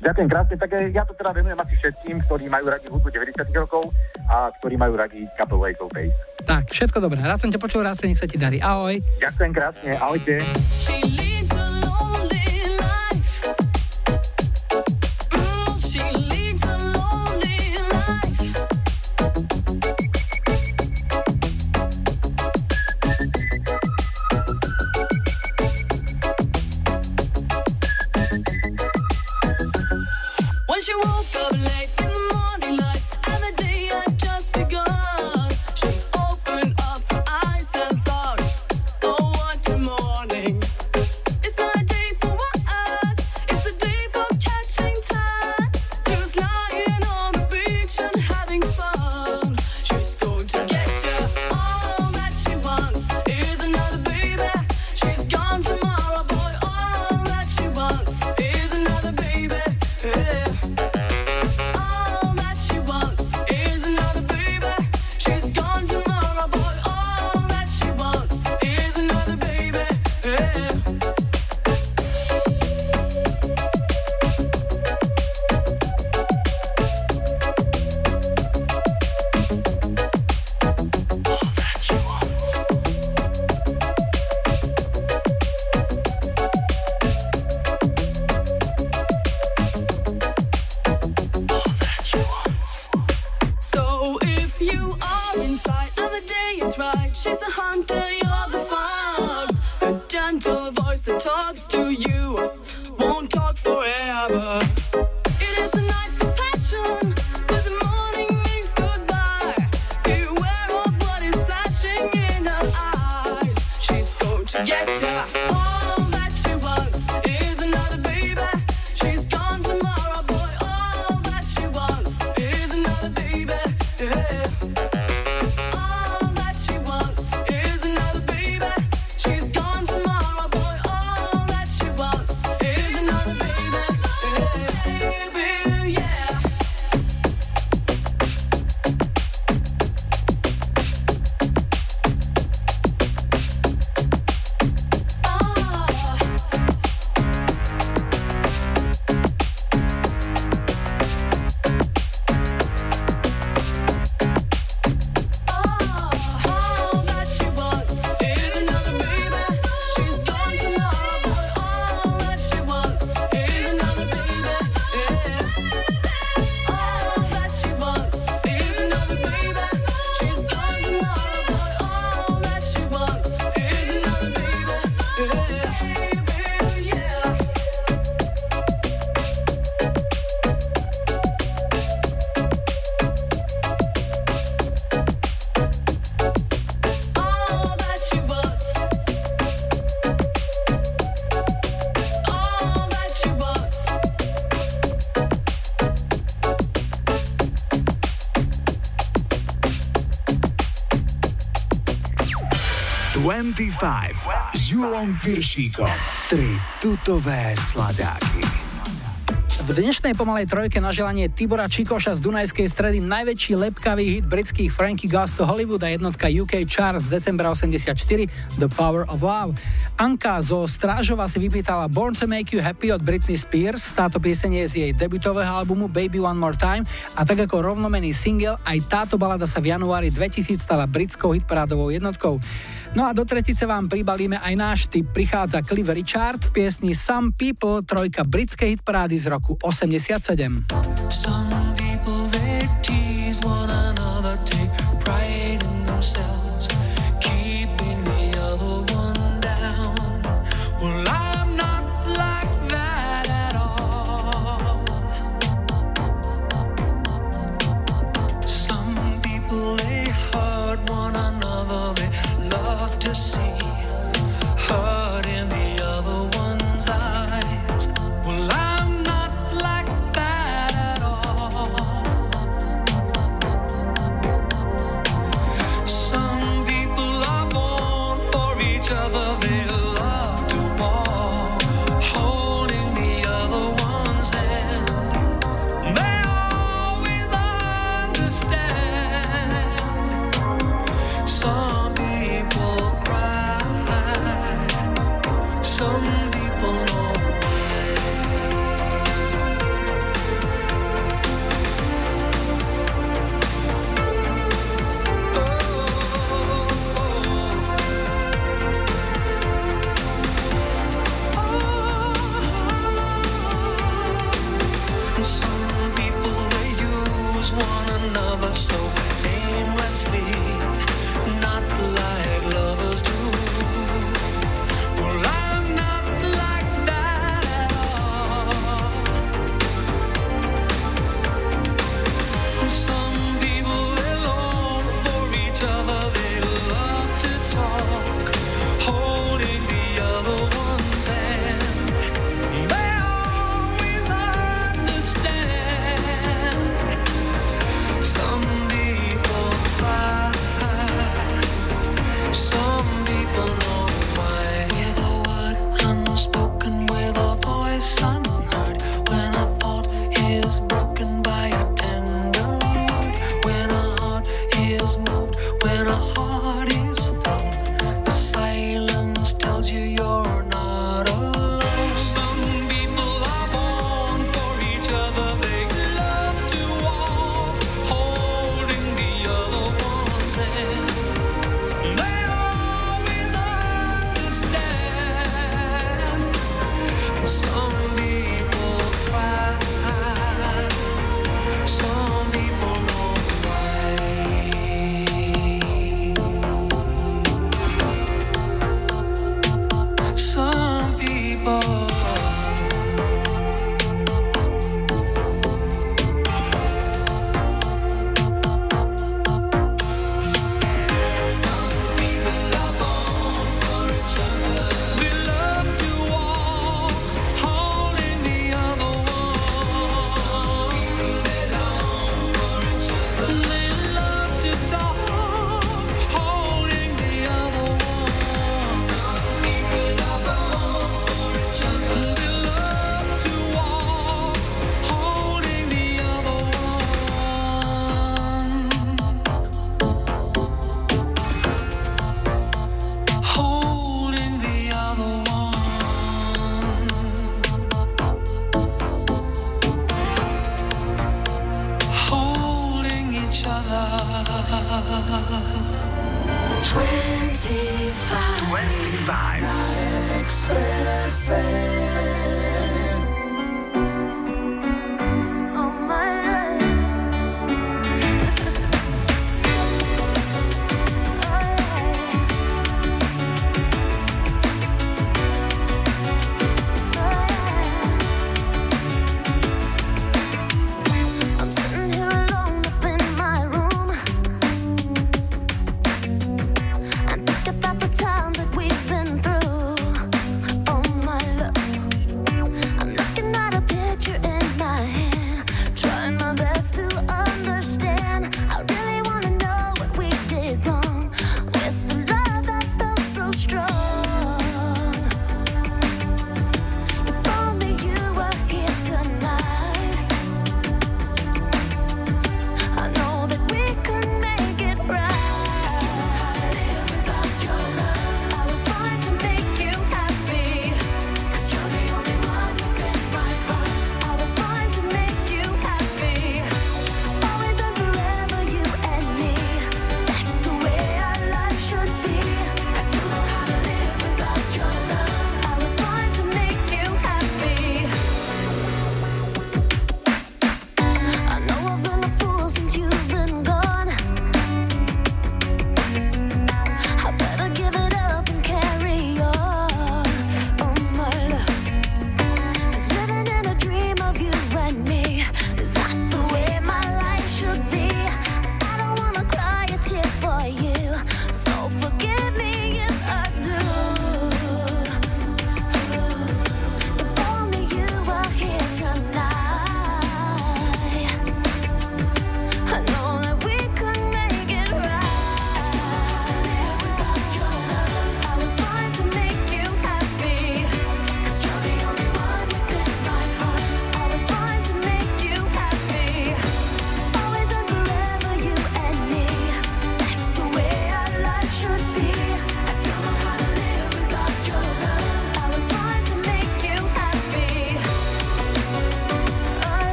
Ďakujem krásne, tak ja to teda venujem asi všetkým, ktorí majú radi hudbu 90 rokov a ktorí majú radi kapelu Ace of Base. Tak, všetko dobré. Rád som ťa počul, rád sa nech sa ti darí. Ahoj. Ďakujem krásne, ahojte. When she woke up late 25 s Julom Piršíkom. Tri tutové sladáky. V dnešnej pomalej trojke na želanie Tibora Čikoša z Dunajskej stredy najväčší lepkavý hit britských Frankie Goes to Hollywood a jednotka UK Chart z decembra 84 The Power of Love. Anka zo Strážova si vypýtala Born to Make You Happy od Britney Spears. Táto pieseň je z jej debutového albumu Baby One More Time a tak ako rovnomený single, aj táto balada sa v januári 2000 stala britskou hitparádovou jednotkou. No a do tretice vám pribalíme aj náš typ. Prichádza Cliff Richard v piesni Some People, trojka britskej hitparády z roku 87.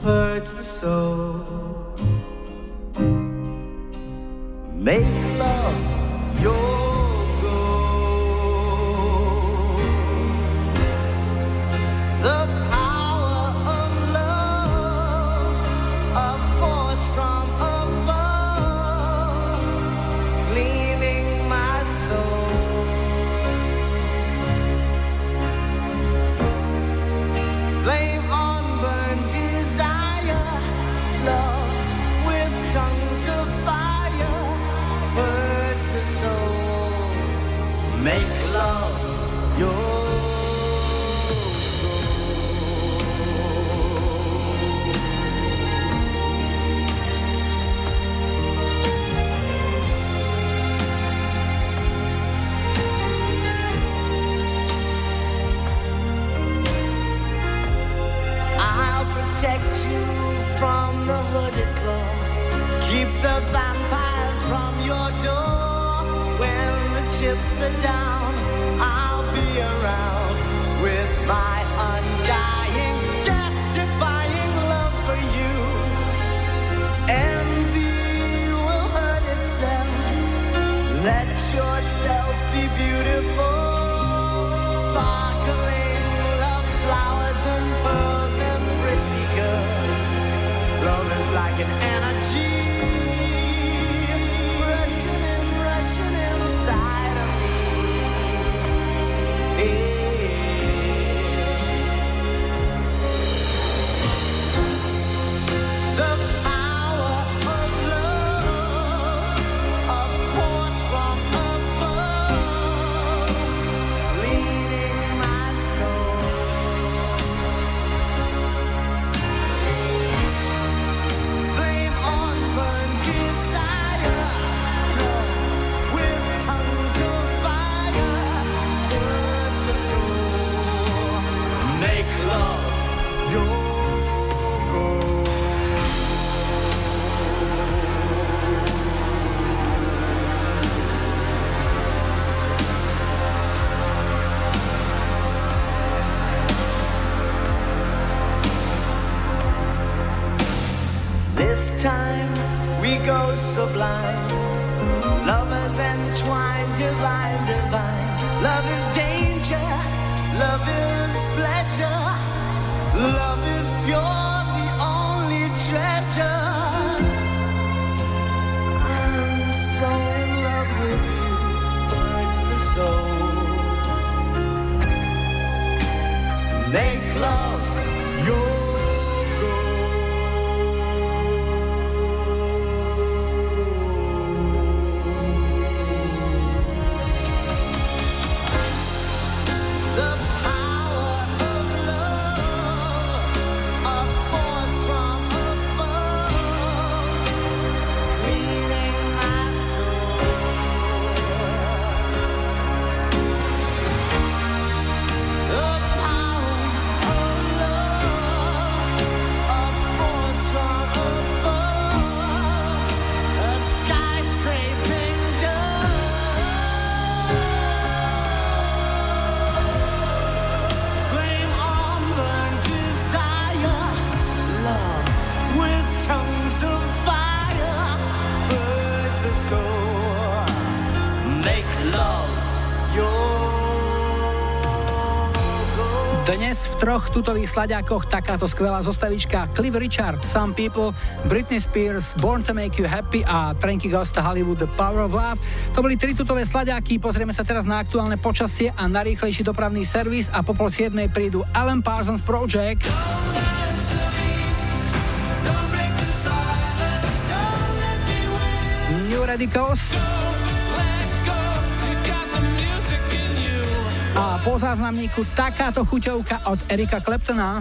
purge the soul. Make love troch tutových slaďákoch takáto skvelá zostavička Cliff Richard, Some People, Britney Spears, Born to Make You Happy a Tranky Goes to Hollywood The Power of Love. To boli tri tutové slaďáky, pozrieme sa teraz na aktuálne počasie a na rýchlejší dopravný servis a po pol siedmej prídu Alan Parsons Project. New Radicals. Po záznamníku takáto chuťovka od Erika Claptona.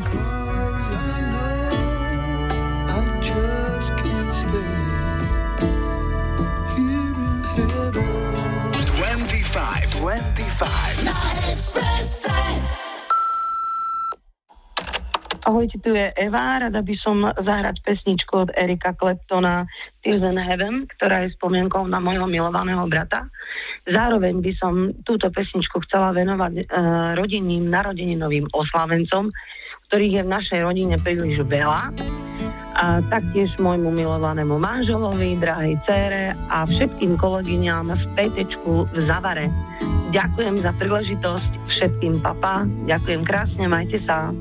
just can't stay here in heaven. 25, 25. Na Expresse. Ahojte, tu je Eva. Rada by som zahrať pesničku od Erika Claptona Tears in Heaven, ktorá je spomienkou na môjho milovaného brata. Zároveň by som túto pesničku chcela venovať e, rodinným narodeninovým oslavencom, ktorých je v našej rodine príliš veľa. A taktiež môjmu milovanému manželovi, drahej cére a všetkým kolegyňam v Petečku v Zavare. Ďakujem za príležitosť všetkým papa. Ďakujem krásne, majte sa.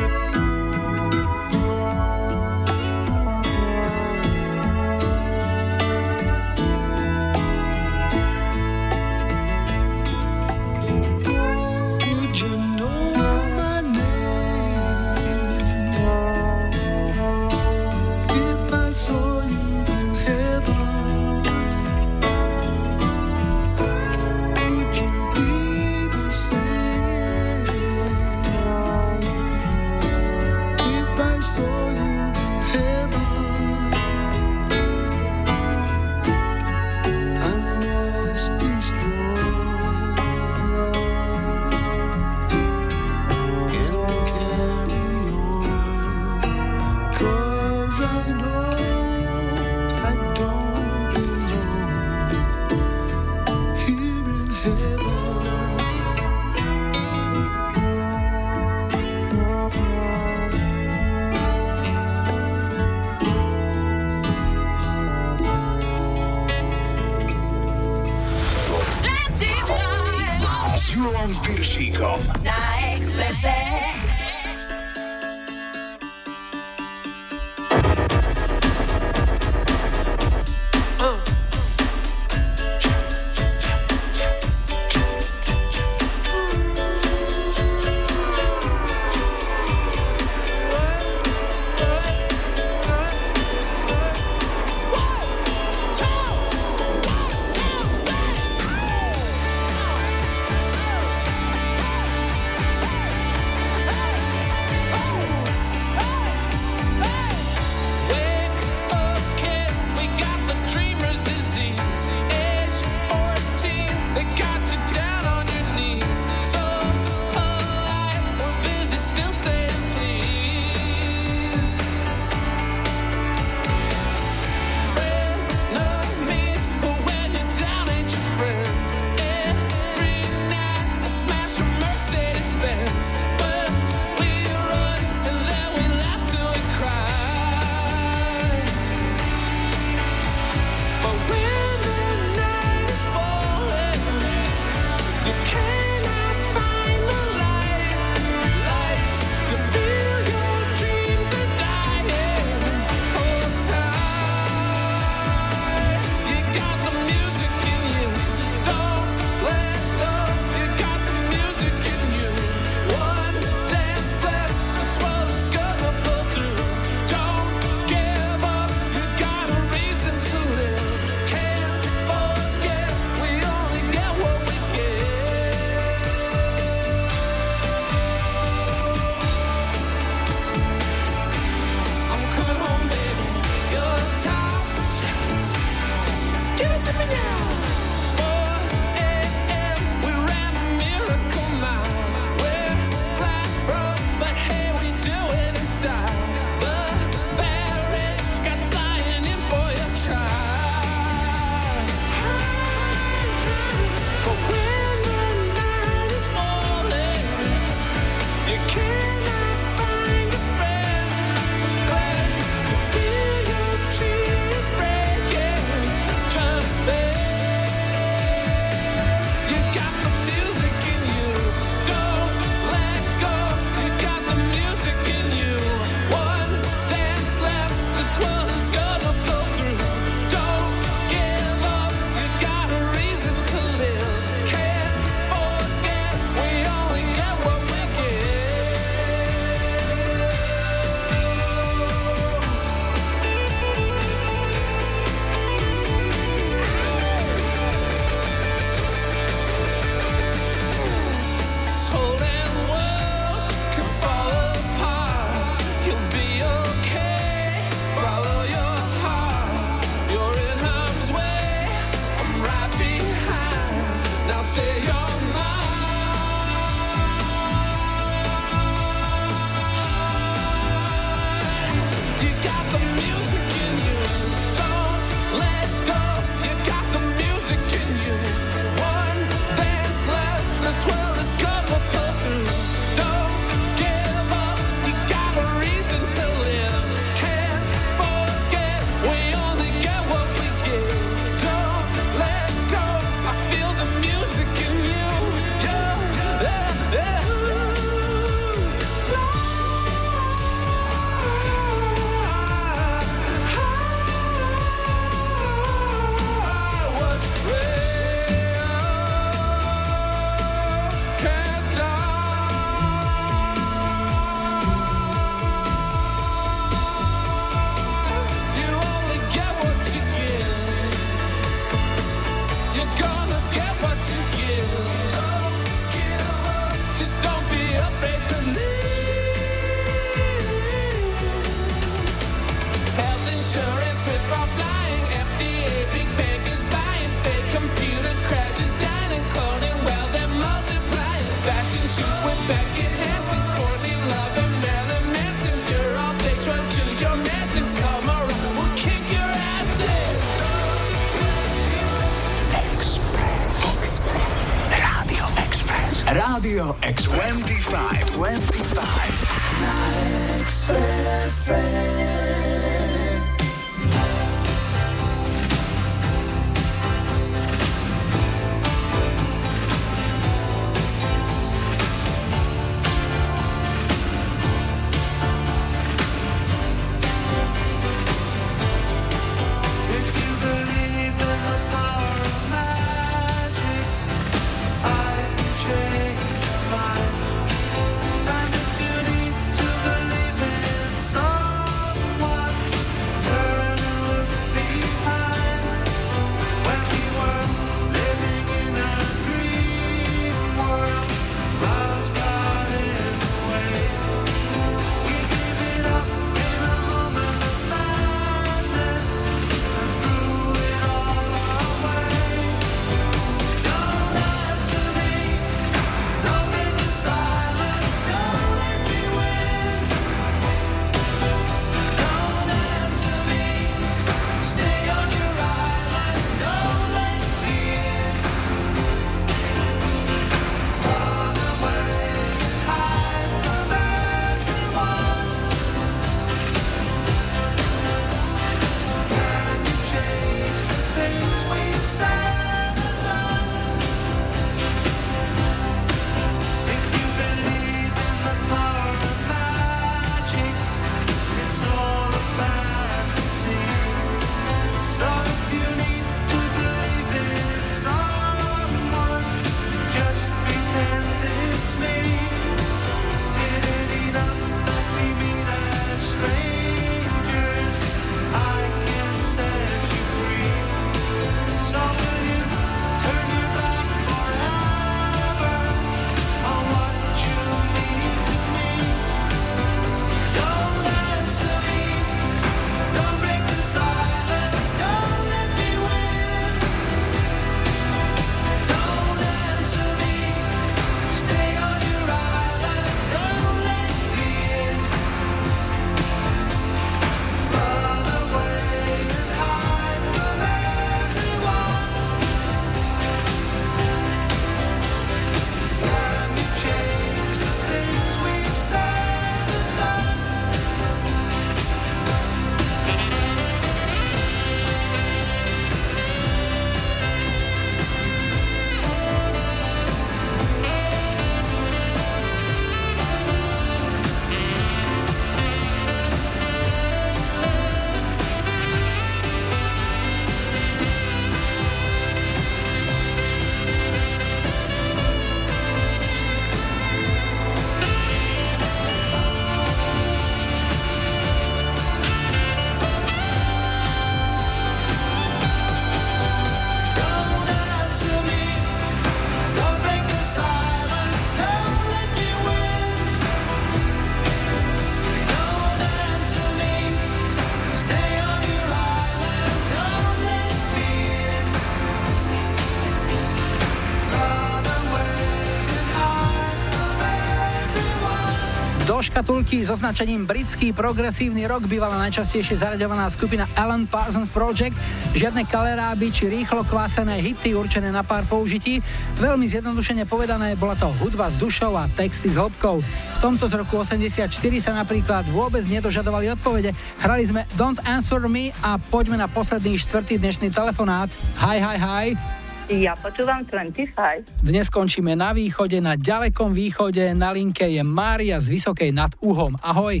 Škatulky so značením britský progresívny rock bývala najčastejšie zaraďovaná skupina Alan Parsons Project. Žiadne kaleráby či rýchlo kvásené hity určené na pár použití. Veľmi zjednodušene povedané, bola to hudba s dušou a texty s hĺbkou. V tomto z roku 84 sa napríklad vôbec nedožadovali odpovede. Hrali sme Don't Answer Me a poďme na posledný štvrtý dnešný telefonát. Hi, hi, hi. Ja počúvam 25. Dnes skončíme na východe, na ďalekom východe. Na linke je Mária z Vysokej nad Uhom. Ahoj.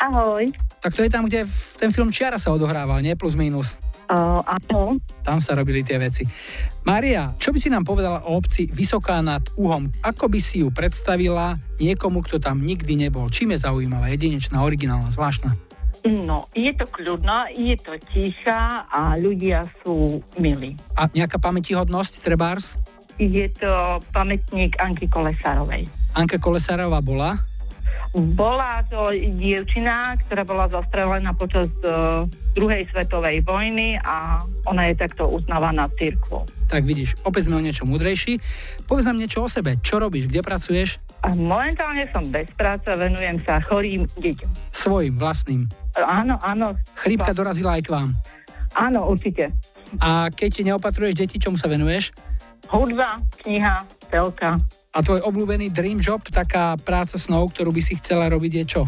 Ahoj. Tak to je tam, kde ten film Čiara sa odohrával, nie? Plus minus. Uh, áno. Tam sa robili tie veci. Mária, čo by si nám povedala o obci Vysoká nad Uhom? Ako by si ju predstavila niekomu, kto tam nikdy nebol? Čím je zaujímavá, jedinečná, originálna, zvláštna? No, je to kľudná, je to tichá a ľudia sú milí. A nejaká pamätihodnosť, Trebárs? Je to pamätník Anky Kolesárovej. Anka Kolesárová bola? Bola to dievčina, ktorá bola zastrelená počas uh, druhej svetovej vojny a ona je takto uznávaná cirkvou. Tak vidíš, opäť sme o niečo múdrejší. Povedz nám niečo o sebe. Čo robíš, kde pracuješ? Momentálne som bez práce, venujem sa chorým deťom. Svojim, vlastným. Áno, áno. Chrípka dorazila aj k vám. Áno, určite. A keď neopatruješ deti, čomu sa venuješ? Hudba, kniha, telka. A tvoj obľúbený dream job, taká práca snov, ktorú by si chcela robiť, je čo?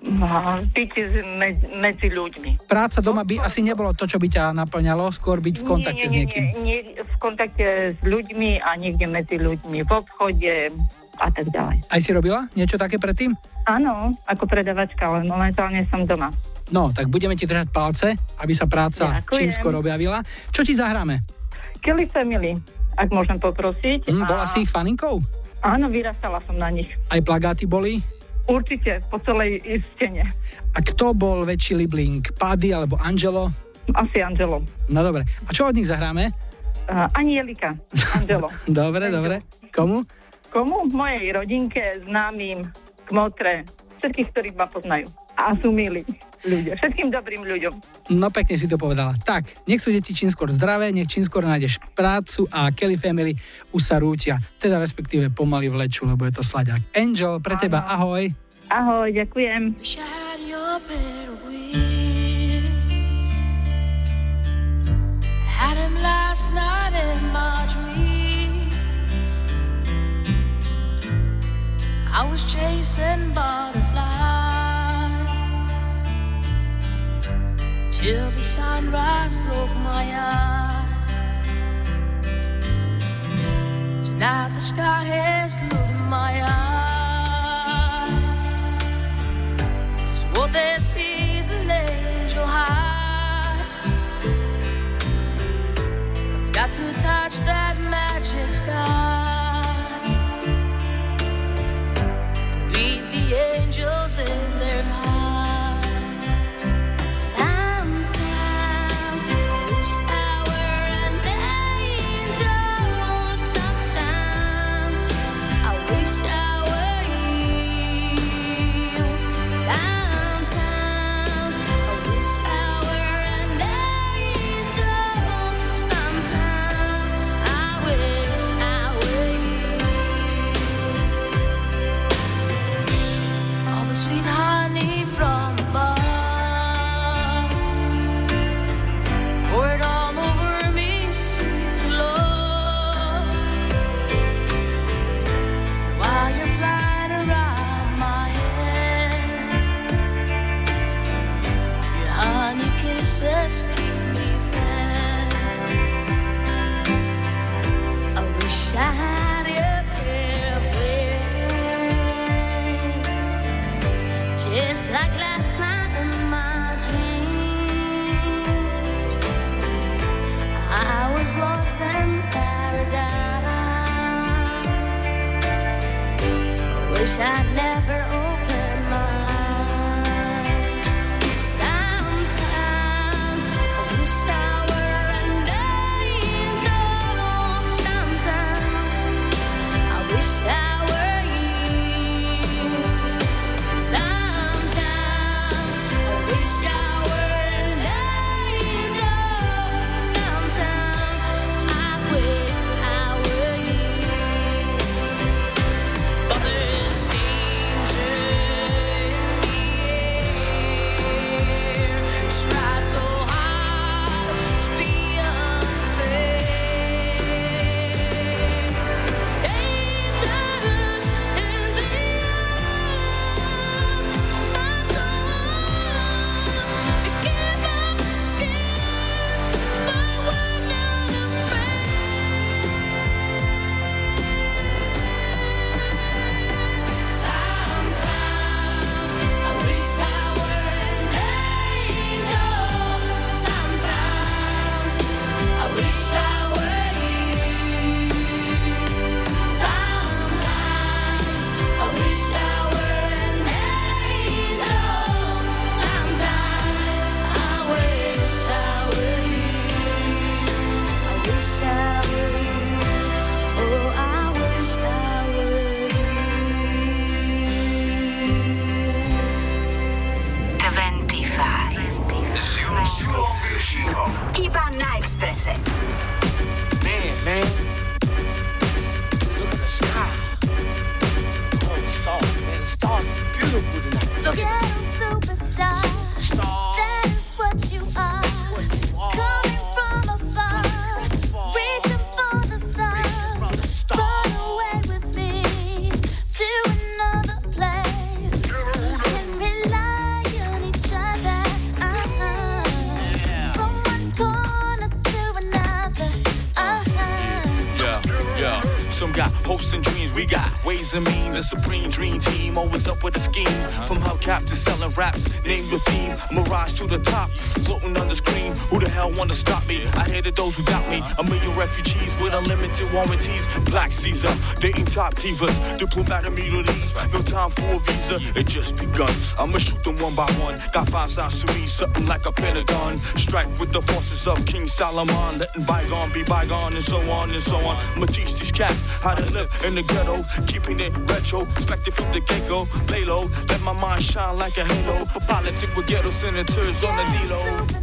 No, byť medzi, medzi ľuďmi. Práca doma by asi nebolo to, čo by ťa naplňalo, skôr byť v kontakte s nie, niekým. Nie, nie, v kontakte s ľuďmi a niekde medzi ľuďmi, v obchode a tak ďalej. Aj si robila niečo také predtým? Áno, ako predavačka, ale momentálne som doma. No, tak budeme ti držať palce, aby sa práca Ďakujem. čím skôr objavila. Čo ti zahráme? Kelly Family, ak môžem poprosiť. Hm, bola si ich faninkou? Áno, vyrastala som na nich. Aj plagáty boli? Určite, po celej stene. A kto bol väčší libling? Paddy alebo Angelo? Asi Angelo. No dobre. A čo od nich zahráme? Uh, Anielika, Angelo. Dobre, dobre. Komu? Komu? Mojej rodinke, známym, kmotre, všetkých, ktorí ma poznajú. A sú milí ľudia. Všetkým dobrým ľuďom. No pekne si to povedala. Tak, nech sú deti čím skôr zdravé, nech čím skôr nájdeš prácu a Kelly Family už sa rútia. Teda respektíve pomaly vlečú, lebo je to slaďák. Angel, pre teba ahoj. Ahoj, ďakujem. Last night in my dreams. I was chasing butterflies till the sunrise broke my eyes. Tonight the sky has glued my eyes. So what there sees an angel high. Got to touch that magic sky. Greet the angels in their high. Wish I'd never dating top divas. Diplomat immunities, no time for a visa. It just begun. I'ma shoot them one by one. Got five signs to me, something like a pentagon. Strike with the forces of King Solomon. Letting bygone be bygone and so on and so on. I'ma teach these cats how to live in the ghetto. Keeping it retro, expected from the get go. Lay low, let my mind shine like a halo. For politics with ghetto senators on the D-Lo.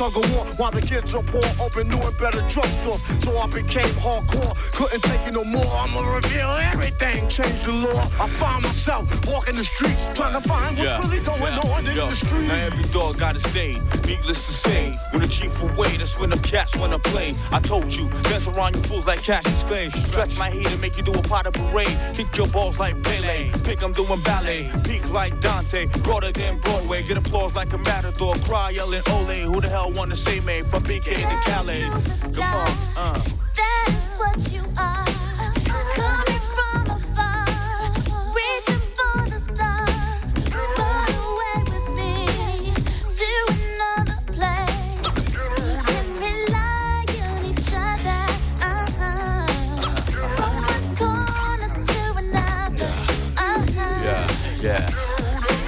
Tug of war while the kids are poor, open new and better drugstores. So I became hardcore, couldn't take it no more. I'ma reveal everything, change the law. I find myself walking the streets, trying to find what's really going on in the street. Now every dog got his day. Needless to say, when the chief away, that's when the cats wanna play. I told you, dance around you fools like Cassius Clay. Stretch my heat and make you do a pot of parade. Kick your balls like Pele. Pick 'em doing ballet. Peak like Dante. Broader than Broadway. Get applause like a matador. Cry yelling Ole. Who the hell wanna say me from BK to Calais? Come on, uh. That's what you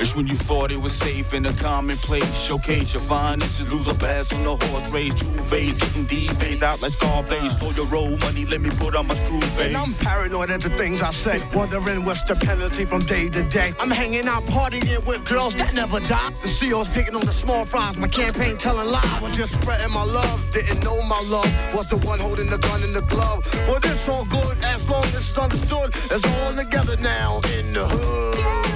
It's when you thought it was safe in a commonplace. Showcase your finest and lose a pass on the horse race. Two phase, getting D phase out like Scarface. Stole your roll money, let me put on my screw face. And I'm paranoid at the things I say, wondering what's the penalty from day to day. I'm hanging out partying with girls that never die. The CEO's picking on the small fries, my campaign telling lies. I was just spreading my love, didn't know my love was the one holding the gun in the glove. Well, it's all good as long as it's understood. It's all together now in the hood.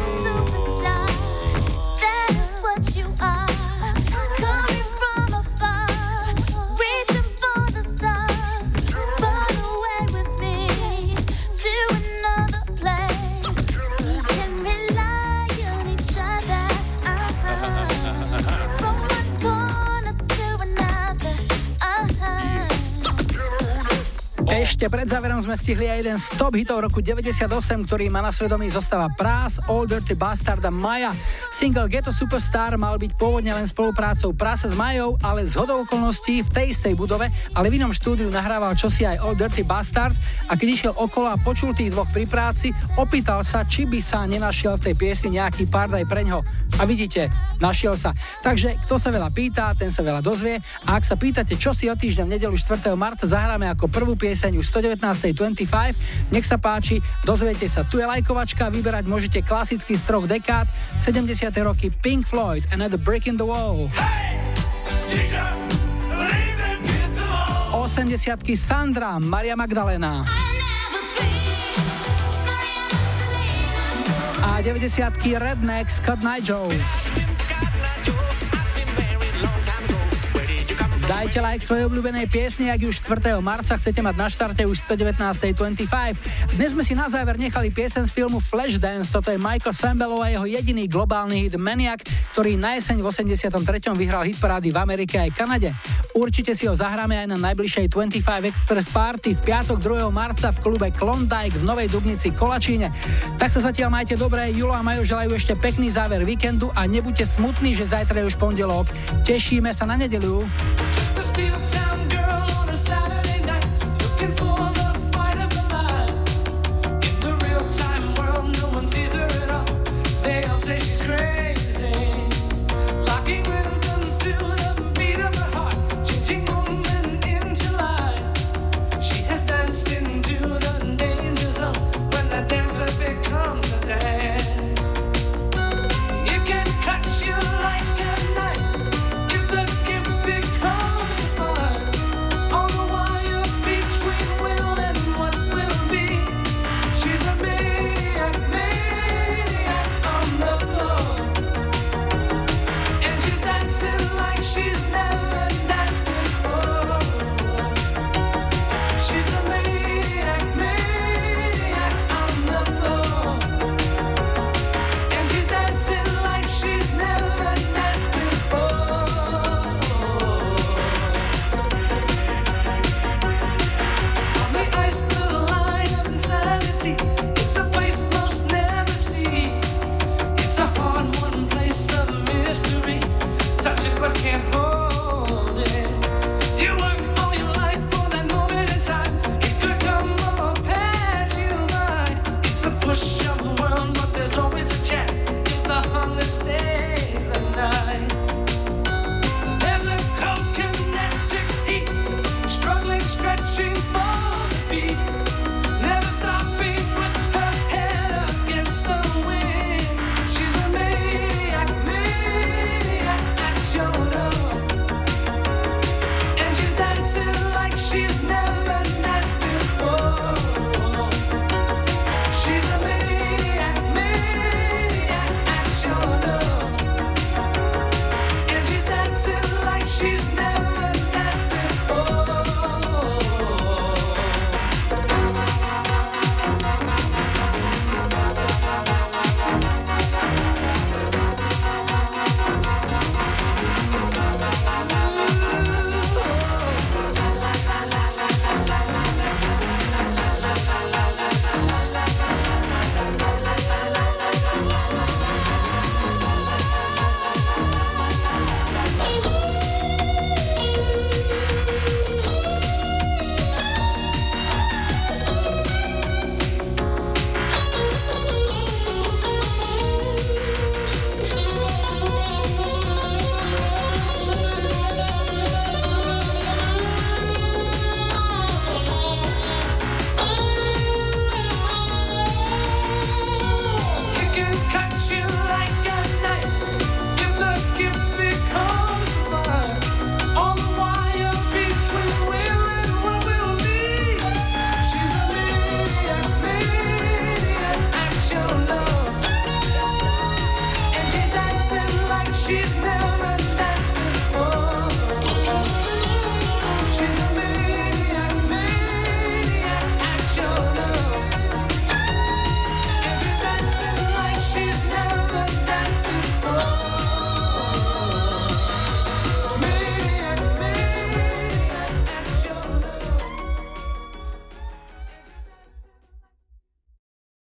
Ešte pred záverom sme stihli aj jeden z top hitov roku 98, ktorý má na svedomí zostáva Prás, All Dirty Bastard a Maja. Single Ghetto Superstar mal byť pôvodne len spoluprácou Prasa s Majou, ale z hodou okolností v tej istej budove, ale v inom štúdiu nahrával čosi aj All Dirty Bastard a keď išiel okolo a počul tých dvoch pri práci, opýtal sa, či by sa nenašiel v tej piesni nejaký pár aj preňho. A vidíte, našiel sa. Takže kto sa veľa pýta, ten sa veľa dozvie. A ak sa pýtate, čo si o týždeň v nedelu 4. marca zahráme ako prvú pieseň už 119.25, nech sa páči, dozviete sa. Tu je lajkovačka, vyberať môžete klasický z troch dekád, 70. roky Pink Floyd, Another Brick in the Wall. 80 Sandra, Maria Magdalena. A 90 Redneck, Scott Nigel. Dajte like svojej obľúbenej piesni, ak ju 4. marca chcete mať na štarte už 119.25. Dnes sme si na záver nechali piesen z filmu Flashdance, toto je Michael Sambelov a jeho jediný globálny hit Maniac, ktorý na jeseň v 83. vyhral hitparády v Amerike aj Kanade. Určite si ho zahráme aj na najbližšej 25 Express Party v piatok 2. marca v klube Klondike v Novej Dubnici Kolačíne. Tak sa zatiaľ majte dobré, Julo a Majo želajú ešte pekný záver víkendu a nebuďte smutní, že zajtra je už pondelok. Tešíme sa na nedelu. to steal time.